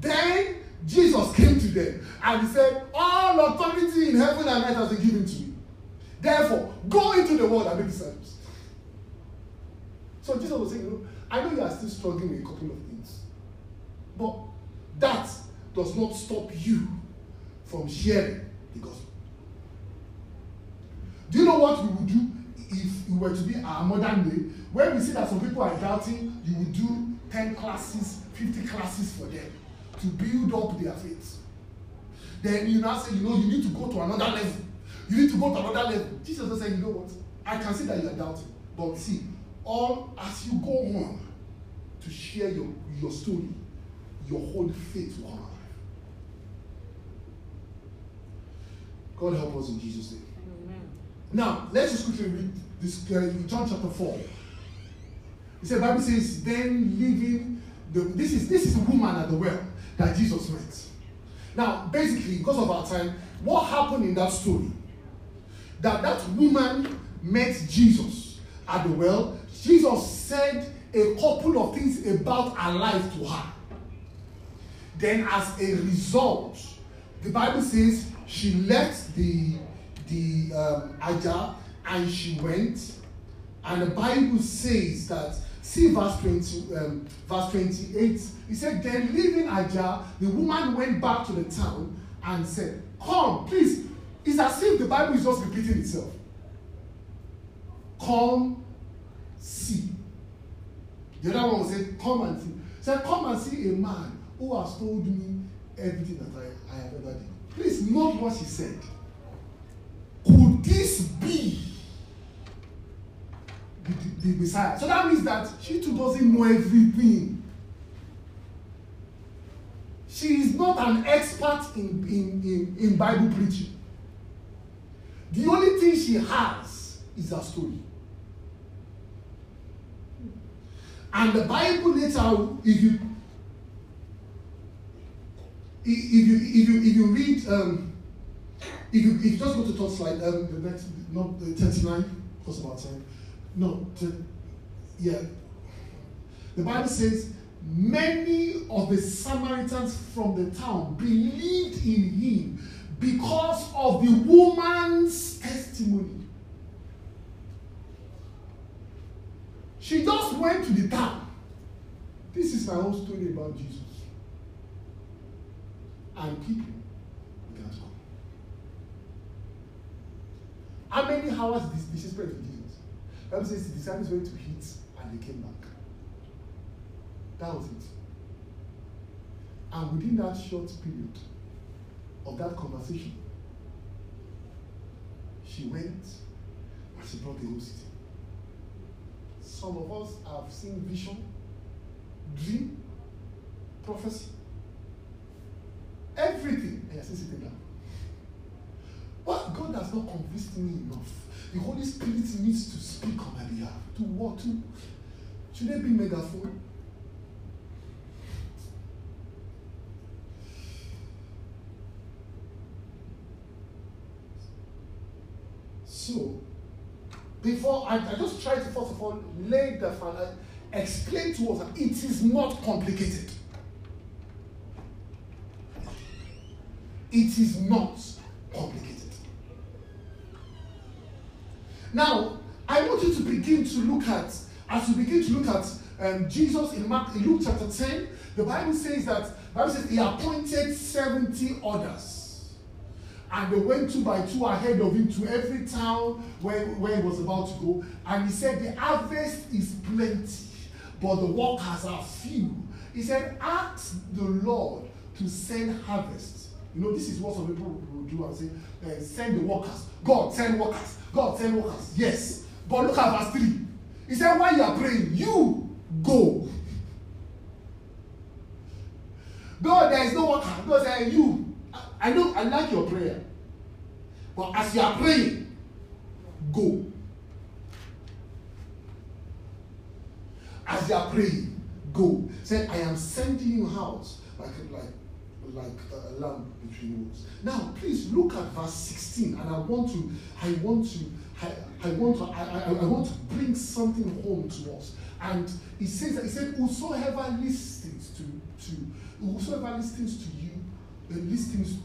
Then Jesus came to them and he said, All authority in heaven and earth has been given to me. Therefore, go into the world and make disciples. So Jesus was saying, you know, I know you are still struggling with a couple of things, but that does not stop you from sharing the gospel. Do you know what we would do if we were to be our modern day? When we see that some people are doubting, you would do 10 classes, 50 classes for them to build up their faith. Then you now say, you know, you need to go to another level. You need to go to another level. Jesus will say, you know what? I can see that you are doubting. But see, all as you go on to share your, your story, your whole faith will alive. God help us in Jesus' name. Now, let's just quickly read this uh, John chapter 4. It says, Bible says, then leaving the this is this is the woman at the well that Jesus met. Now, basically, because of our time, what happened in that story? That that woman met Jesus at the well. Jesus said a couple of things about her life to her. Then, as a result, the Bible says she left the the um, Aja and she went. And the Bible says that See verse 20, um, verse 28. He said, Then leaving Ajah, the woman went back to the town and said, Come, please. It's as if the Bible is just repeating itself. Come, see. The other one said, Come and see. Said, Come and see a man who has told me everything that I, I have ever done. Please note what she said. Could this be the, the, the Messiah. So that means that she too doesn't know everything. She is not an expert in, in, in, in Bible preaching. The only thing she has is a story. And the Bible later, if you if you if you if you read um, if you if you just go to third slide um, the next not the 39 because our time no, to, yeah. The Bible says many of the Samaritans from the town believed in him because of the woman's testimony. She just went to the town. This is my own story about Jesus. And people began to come. How many hours did she spend with Jesus? Bible says the disciples went to eat and they came back. That was it. And within that short period of that conversation, she went and she brought the whole city. Some of us have seen vision, dream, prophecy, everything, and you're still sitting down. Not convinced me enough. The Holy Spirit needs to speak on my behalf. To what? To should there be megaphone? So, before I, I just try to first of all lay the foundation, explain to us that it is not complicated. It is not complicated. Now, I want you to begin to look at, as you begin to look at um, Jesus in Mark, in Luke chapter 10, the Bible says that, Bible says he appointed 70 others. And they went two by two ahead of him to every town where, where he was about to go. And he said, The harvest is plenty, but the workers are few. He said, Ask the Lord to send harvest. You know, this is what some people will do and say, uh, Send the workers. God, send workers. God, send workers. Yes. But look at verse 3. He said, While you are praying, you go. God, there is no worker. God said, You I know I like your prayer. But as you are praying, go. As you are praying, go. Say, I am sending you out like like like a lamb between wolves. Now, please look at verse 16, and I want to, I want to, I, I want to, I, I, I want to bring something home to us. And he says he said, Whosoever listens to to whosoever listens to you, uh, listens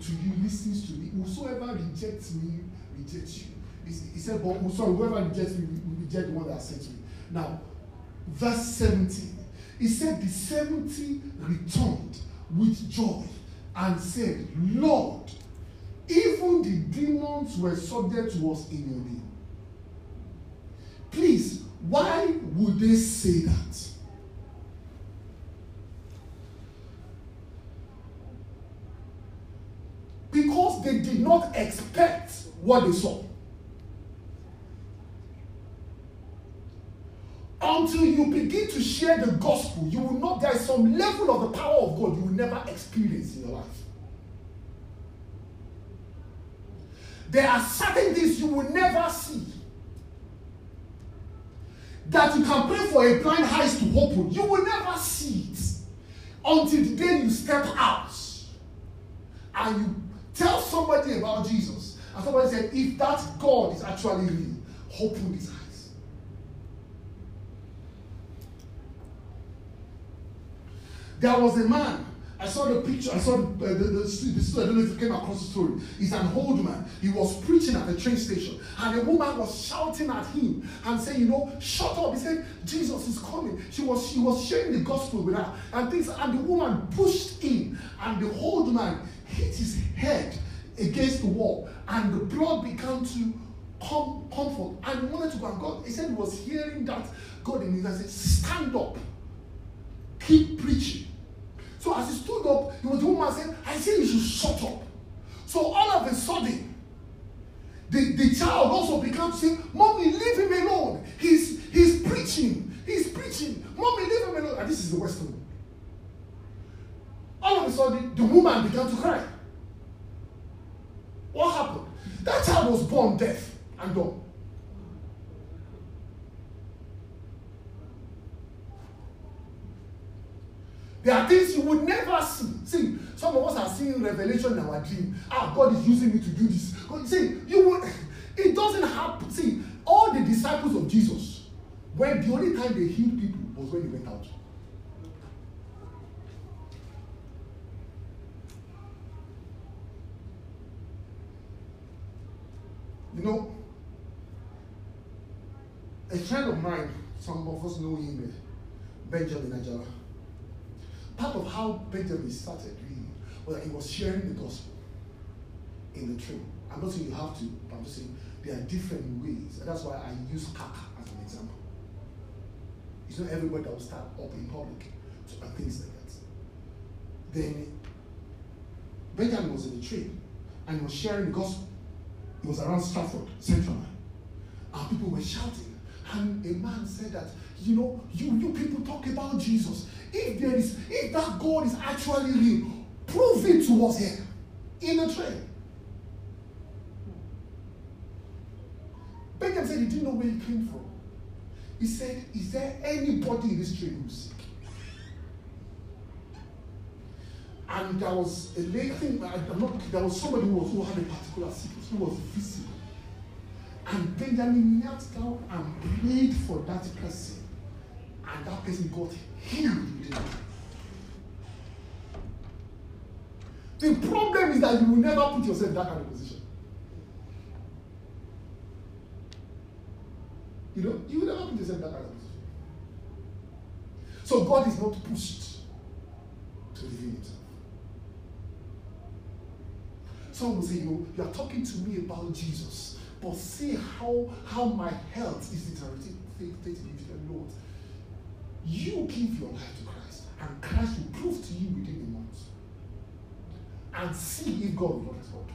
to you listens to me. Whosoever rejects me rejects you. He, said, but sorry, whoever rejects me reject the one that sent me. Now, verse 17. He said, The 70 returned with joy and said, Lord, even the demons were subject to us in your name. Please, why would they say that? Because they did not expect what they saw. Until you begin to share the gospel, you will not, there is some level of the power of God you will never experience in your life. There are certain things you will never see. That you can pray for a blind eyes to open. You will never see it until the day you step out and you tell somebody about Jesus. And somebody said, if that God is actually real, open his eyes. There was a man. I saw the picture. I saw the, uh, the, the, the. I don't know if you came across the story. He's an old man. He was preaching at the train station, and a woman was shouting at him and saying, "You know, shut up." He said, "Jesus is coming." She was she was sharing the gospel with her, and things. And the woman pushed in, and the old man hit his head against the wall, and the blood began to come comfort. And he wanted to go. And God, he said, he was hearing that God in his and said, "Stand up, keep preaching." So as he he was the woman saying, I say you should shut up. So all of a sudden, the, the child also began to say, Mommy, leave him alone. He's he's preaching. He's preaching. Mommy, leave him alone. And this is the Western. All of a sudden, the woman began to cry. What happened? That child was born deaf and dumb. There are things you would never see. See, some of us are seeing revelation in our dream. Ah, God is using me to do this. See, you would. <laughs> It doesn't happen. See, all the disciples of Jesus, when the only time they healed people was when they went out. You know, a friend of mine, some of us know him, Benjamin Ajala part of how Benjamin started really was that he was sharing the gospel in the train. I'm not saying you have to, but I'm just saying there are different ways. And that's why I use Kaka as an example. It's not everybody that will start up in public and things like that. Then Benjamin was in the train and he was sharing the gospel. It was around Stratford, Central. And people were shouting. And a man said that, you know, you, you people talk about Jesus. If there is, if that God is actually real, prove it to us here in the train. Benjamin said he didn't know where he came from. He said, Is there anybody in this train who's sick? And there was a lady, I'm not, there was somebody who, was, who had a particular sickness, who was visible. And Benjamin knelt down and prayed for that person. And that person got healed within The problem is that you will never put yourself in that kind of position. You know, you will never put yourself in that kind of position. So God is not pushed to reveal himself. Someone will say, you know, you are talking to me about Jesus, but see how how my health is deteriorating. Lord, you give your life to Christ, and Christ will prove to you within a month. And see if God will not respond.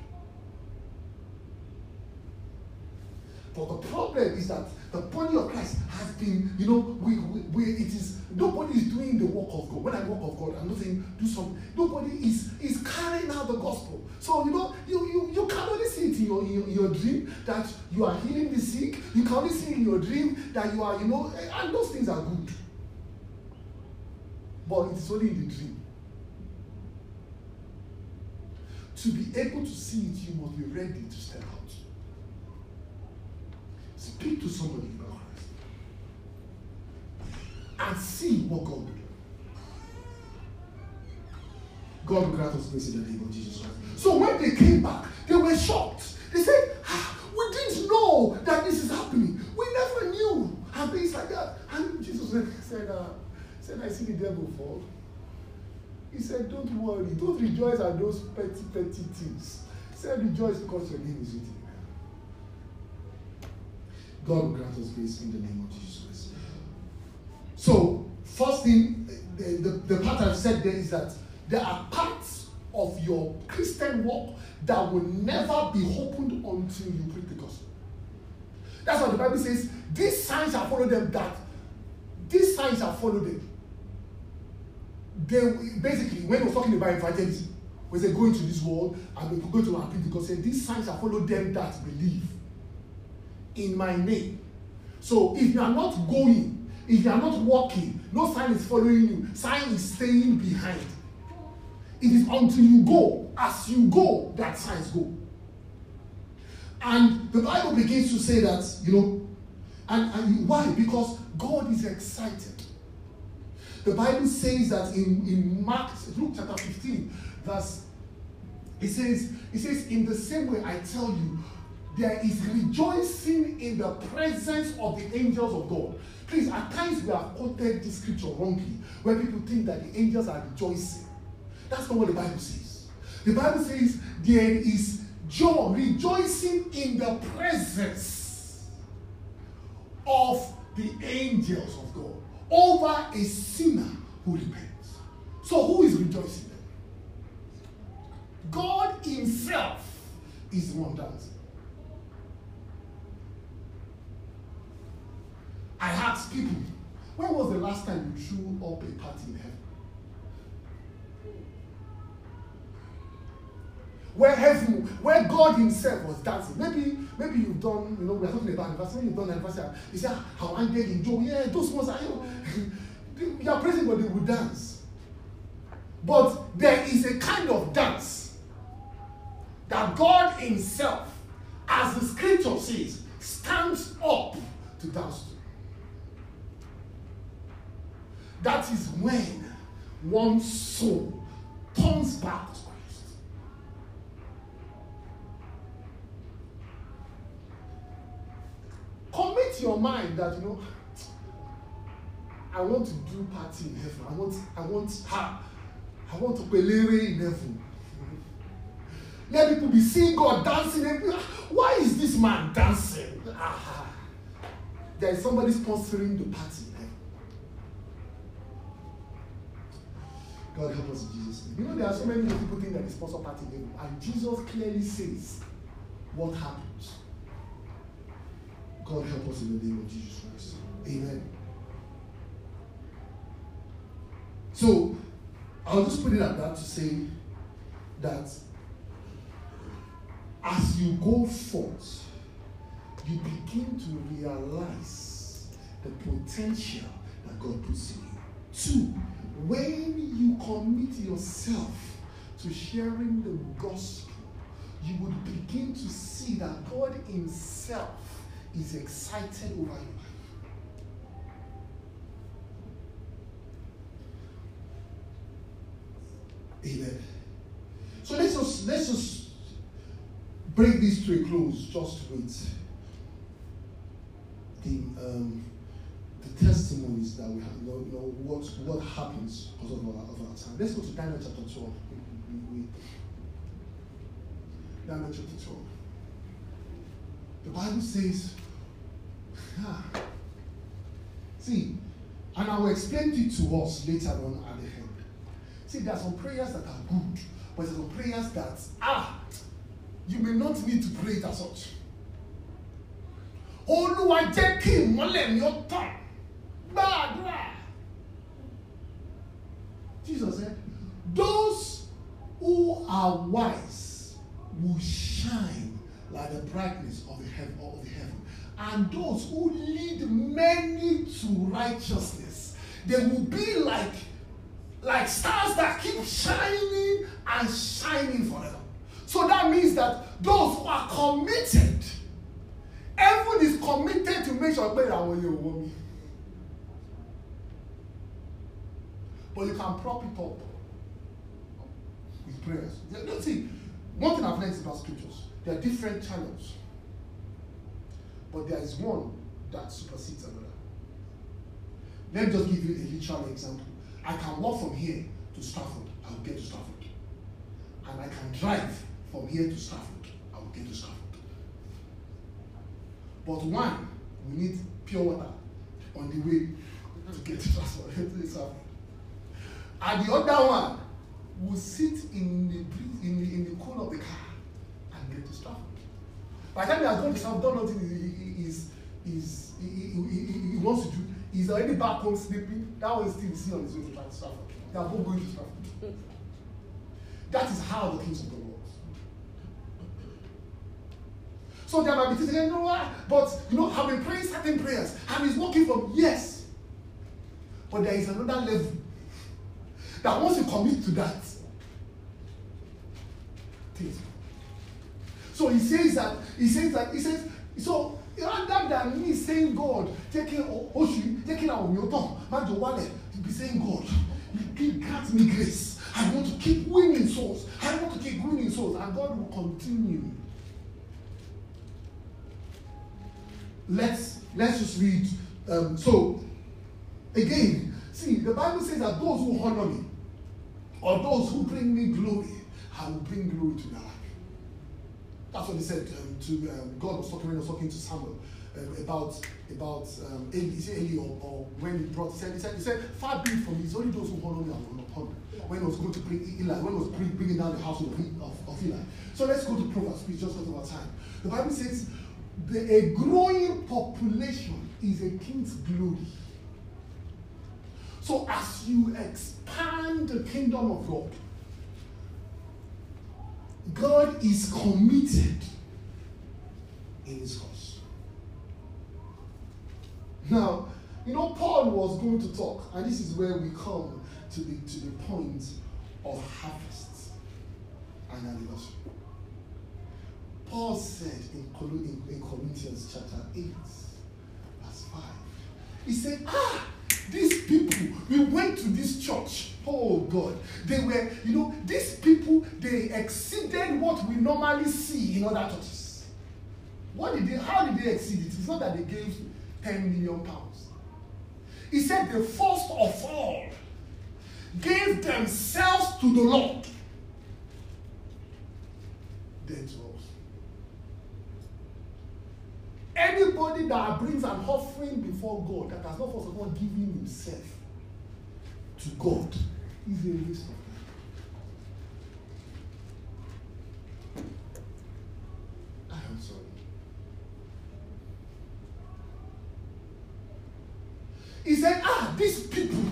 But the problem is that the body of Christ has been, you know, we, we, we, it is nobody is doing the work of God. When I work of God, I'm not saying do something. Nobody is is carrying out the gospel. So you know, you you, you can only see it in your, in your dream that you are healing the sick. You can only see in your dream that you are, you know, and those things are good. But it is only in the dream. To be able to see it, you must be ready to step out. Speak to somebody Christ and see what God will do. God will grant us grace in the name of Jesus Christ. So when they came back, they were shocked. They said, ah, We didn't know that this is happening. We never knew. And things like that. And Jesus said, uh, said I see the devil fall. He said, Don't worry, don't rejoice at those petty, petty things. He said, Rejoice because your name is written. God will grant us grace in the name of Jesus Christ. So, first thing, the, the, the part I've said there is that there are parts of your Christian walk that will never be opened until you preach the gospel. That's what the Bible says. These signs shall follow them that these signs shall follow them. They basically when we're talking about evangelism, we say go into this world and we go to preach the gospel. These signs shall follow them that believe in my name. So if you are not going, if you are not walking, no sign is following you, sign is staying behind. It is until you go, as you go, that signs go. And the Bible begins to say that, you know, and, and why? Because God is excited. The Bible says that in, in Mark, Luke chapter 15, verse, it says, it says, in the same way I tell you, there is rejoicing in the presence of the angels of God. Please, at times we have quoted this scripture wrongly, where people think that the angels are rejoicing. That's not what the Bible says. The Bible says there is joy, rejoicing in the presence of the angels of God over a sinner who repents. So, who is rejoicing then? God Himself is the one dancing. I ask people, when was the last time you threw up a party in heaven? Where heaven, where God Himself was dancing. Maybe, maybe you've done, you know, we're talking about anniversary, you've done anniversary. You say, ah, how I get enjoy. Yeah, those ones are, you <laughs> you are praising God, they will dance. But there is a kind of dance that God Himself, as the scripture says, stands up to dance to. That is when one soul turns back Commit your mind that you know. I want to do party in heaven. I want, I want, ha, I want to pelere in heaven. Let people be seeing God dancing. Why is this man dancing? Ah, there is somebody sponsoring the party. God help us in Jesus' name. You know, there are so many people think that the sponsor party name, and Jesus clearly says what happens. God help us in the name of Jesus Christ. Amen. So, I'll just put it at that to say that as you go forth, you begin to realize the potential that God puts in you. Two, when you commit yourself to sharing the gospel, you would begin to see that God Himself is excited over your life. Amen. So let's just let's just bring this to a close just with the um, the testimonies that we have, you know, what what happens because of our, of our time. Let's go to Daniel chapter 12. We, we, we, Daniel chapter 12. The Bible says, ah, see, and I will explain it to us later on at the end. See, there are some prayers that are good, but there are some prayers that, ah, you may not need to pray it as such. Olúwa jẹ́ kí ìmọ́lẹ̀ mi ó tàn gbàdúrà. Jesus said, those who are wise will shine like the brightness of the heaven of the heaven. And those who lead many to righteousness, they will be like like stars that keep shining and shining forever. So that means that those who are committed, heaven is committed to make sure that àwọn yóò wọ mi. But you can prop it up with prayers. You see, one thing I've learned about scriptures, there are different channels. But there is one that supersedes another. Let me just give you a literal example. I can walk from here to Stafford, I will get to Stafford. And I can drive from here to Stafford, I will get to Stafford. But one, we need pure water on the way to get to Stafford. <laughs> And the other one will sit in the in the, in the cool of the car By the time he has gone to Stafford, done nothing he, is, is, he, he, he, he wants to do, he's already back home sleeping. That is still seen on his way to Stafford. They are both going to Stafford. That is how the kings of God works. So there might be things, know what? But you know, I've been praying certain prayers and it's working for yes. But there is another level that once you commit to that, things. So he says that he says that he says so rather than me saying God taking oṣù taking má jò wálẹ̀ to be saying God you grant me grace I want to keep winning souls I want to keep winning souls and God will continue. Let's let's just read. Um, so again, see the Bible says that those who honor me or those who bring me glory, I will bring glory to their. That's what he said um, to um, God was talking when he was talking to Samuel um, about about um, Eli, is it Eli or, or when he brought he said he said he said far be it from me, it's only those who honor me will not honor. When he was going to bring Eli, when he was bring, bringing down the house of, of, of Eli. So let's go to Proverbs, please, just because of our time. The Bible says the, a growing population is a king's glory. So as you expand the kingdom of God, God is committed in his house. Now, you know, Paul was going to talk, and this is where we come to the to the point of harvest and anniversary. Paul said in, in, in Corinthians chapter 8, verse 5, he said, Ah, these people, we went to this church. Oh God, they were, you know, these people, they exceeded what we normally see in other churches. What did they, how did they exceed it? It's not that they gave 10 million pounds. He said, the first of all gave themselves to the Lord, then to us. Anybody that brings an offering before God that has not first of all given himself to God is a of time. I am sorry. He said, ah, these people,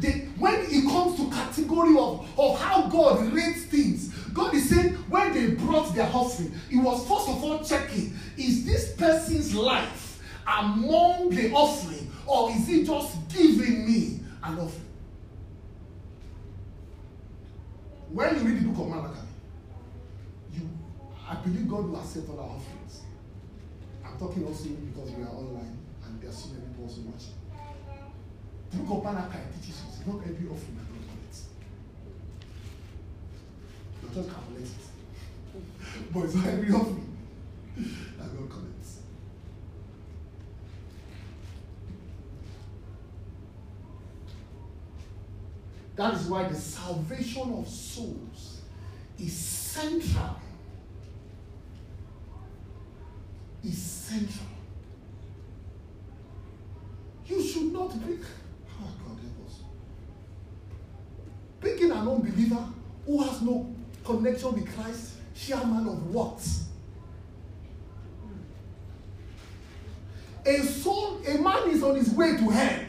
they, when it comes to category of, of how God rates things, God is saying when they brought their offering, He was first of all checking is this person's life among the offering, or is he just giving me an offering? When you read the book of Malachi, you, I believe God will accept all our offerings. I'm talking also because we are online and there are so many people also watching. The book of Malachi teaches us not every offering that God collects. You just calculate it. <laughs> But it's not every offering that God collects. That is why the salvation of souls is central. Is You should not be. Oh God help us. Picking an unbeliever who has no connection with Christ, chairman of what? A soul, a man is on his way to hell.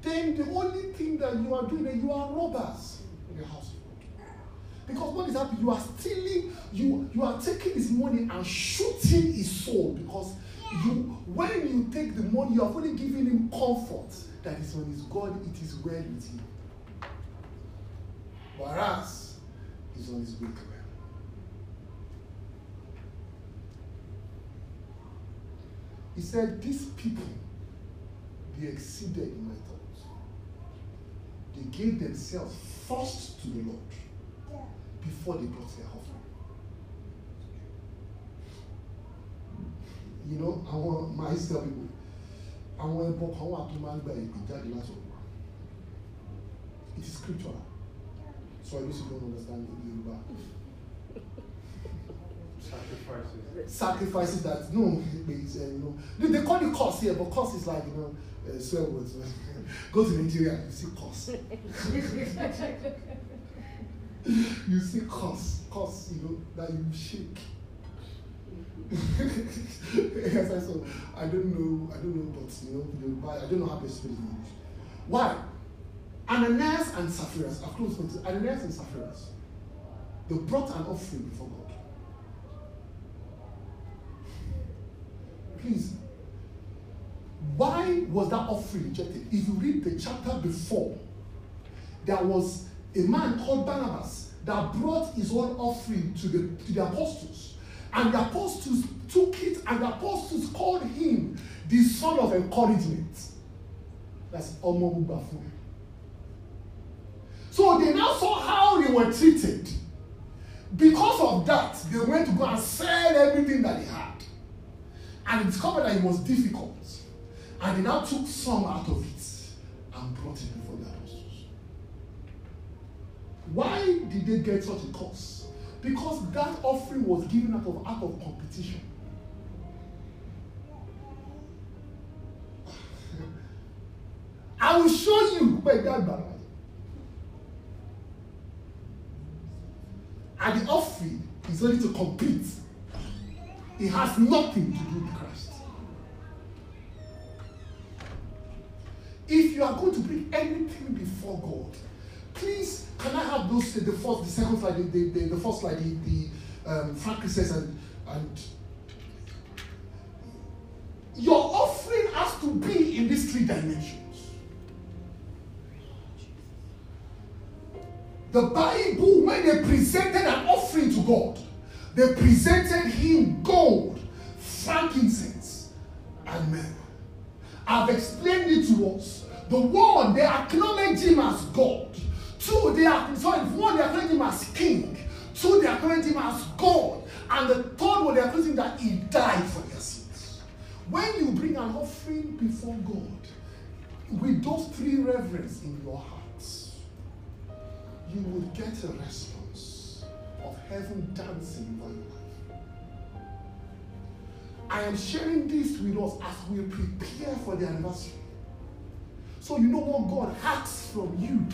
Then the only thing that you are doing is you are robbers in the house. Because what is happening? You are stealing, you, you are taking his money and shooting his soul. Because you when you take the money, you are only giving him comfort that is on his God, it is well with him. Whereas he's on his way to hell. He said, These people, they exceeded in my thoughts. They gave themselves first to the Lord before they brought their offering. You know, àwọn máa ń tell people, àwọn ẹbọ kan wà tó máa ń gba ìpè jáde láti. It is scriptural. So I used to don't understand Yoruba. Sacrifices. sacrifices that no it's, uh, you know they, they call it cost here but cost is like you know uh, swear words <laughs> go to Nigeria you see cost <laughs> <laughs> you see cost cost you know that you shake. <laughs> Yes I so I don't know I don't know but you know Yoruba I don't know how to speak English why? Ananias and Sapphira I've closed with Ananias and Sapphira they brought an offering before God. Please. Why was that offering rejected? If you read the chapter before, there was a man called Barnabas that brought his own offering to the, to the apostles. And the apostles took it, and the apostles called him the son of encouragement. That's Omobubafun. So they now saw how they were treated. Because of that, they went to go and sell everything that they had and discovered that it was difficult. And they now took some out of it and brought it. Why did they get such a curse? Because that offering was given out of out of competition. I will show you where that barrel. And the offering is only to compete. It has nothing to do with Christ. If you are going to bring anything before God, please can I have those the first, the second slide, the, the, the first slide, the, the um, frankincense and and your offering has to be in these three dimensions. The Bible, when they presented an offering to God, they presented him gold, frankincense, and myrrh. I've explained it to us. The one, they acknowledge him as God. Two, they are sorry, one, they acknowledge him as king. Two, they are acknowledge him as God. And the third one, they acknowledge him that he died for their sins. When you bring an offering before God, with those three reverence in your hearts, you will get a response of heaven dancing over your. I am sharing this with us as we prepare for the anniversary. So you know what God asks from you.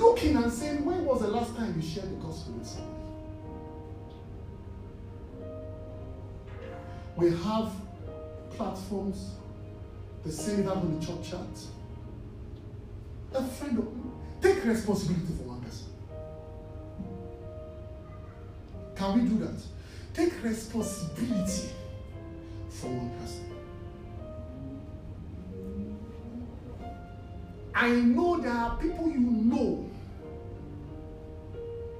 Looking and saying, When was the last time you shared the gospel with somebody? We have platforms, the same that on the church chat. A friend of take take responsibility for one person. Can we do that? Take responsibility for one person. I know there are people you know.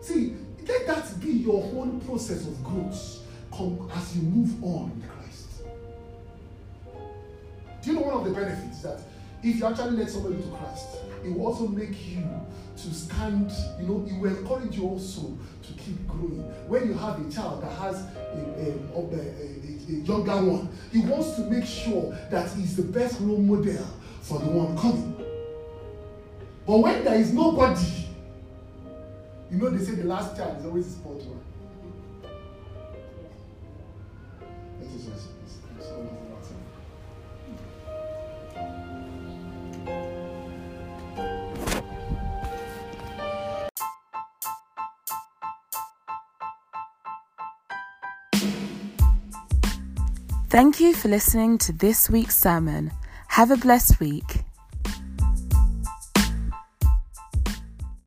See, let that be your whole process of growth as you move on in Christ. Do you know one of the benefits that if you actually let somebody to Christ, it will also make you to stand, you know, it will encourage you also to keep growing. When you have a child that has a, a, a, a, younger one, he wants to make sure that he's the best role model for the one coming. But when there is nobody, you know, they say the last child is always the sport one. Thank you for listening to this week's sermon. Have a blessed week.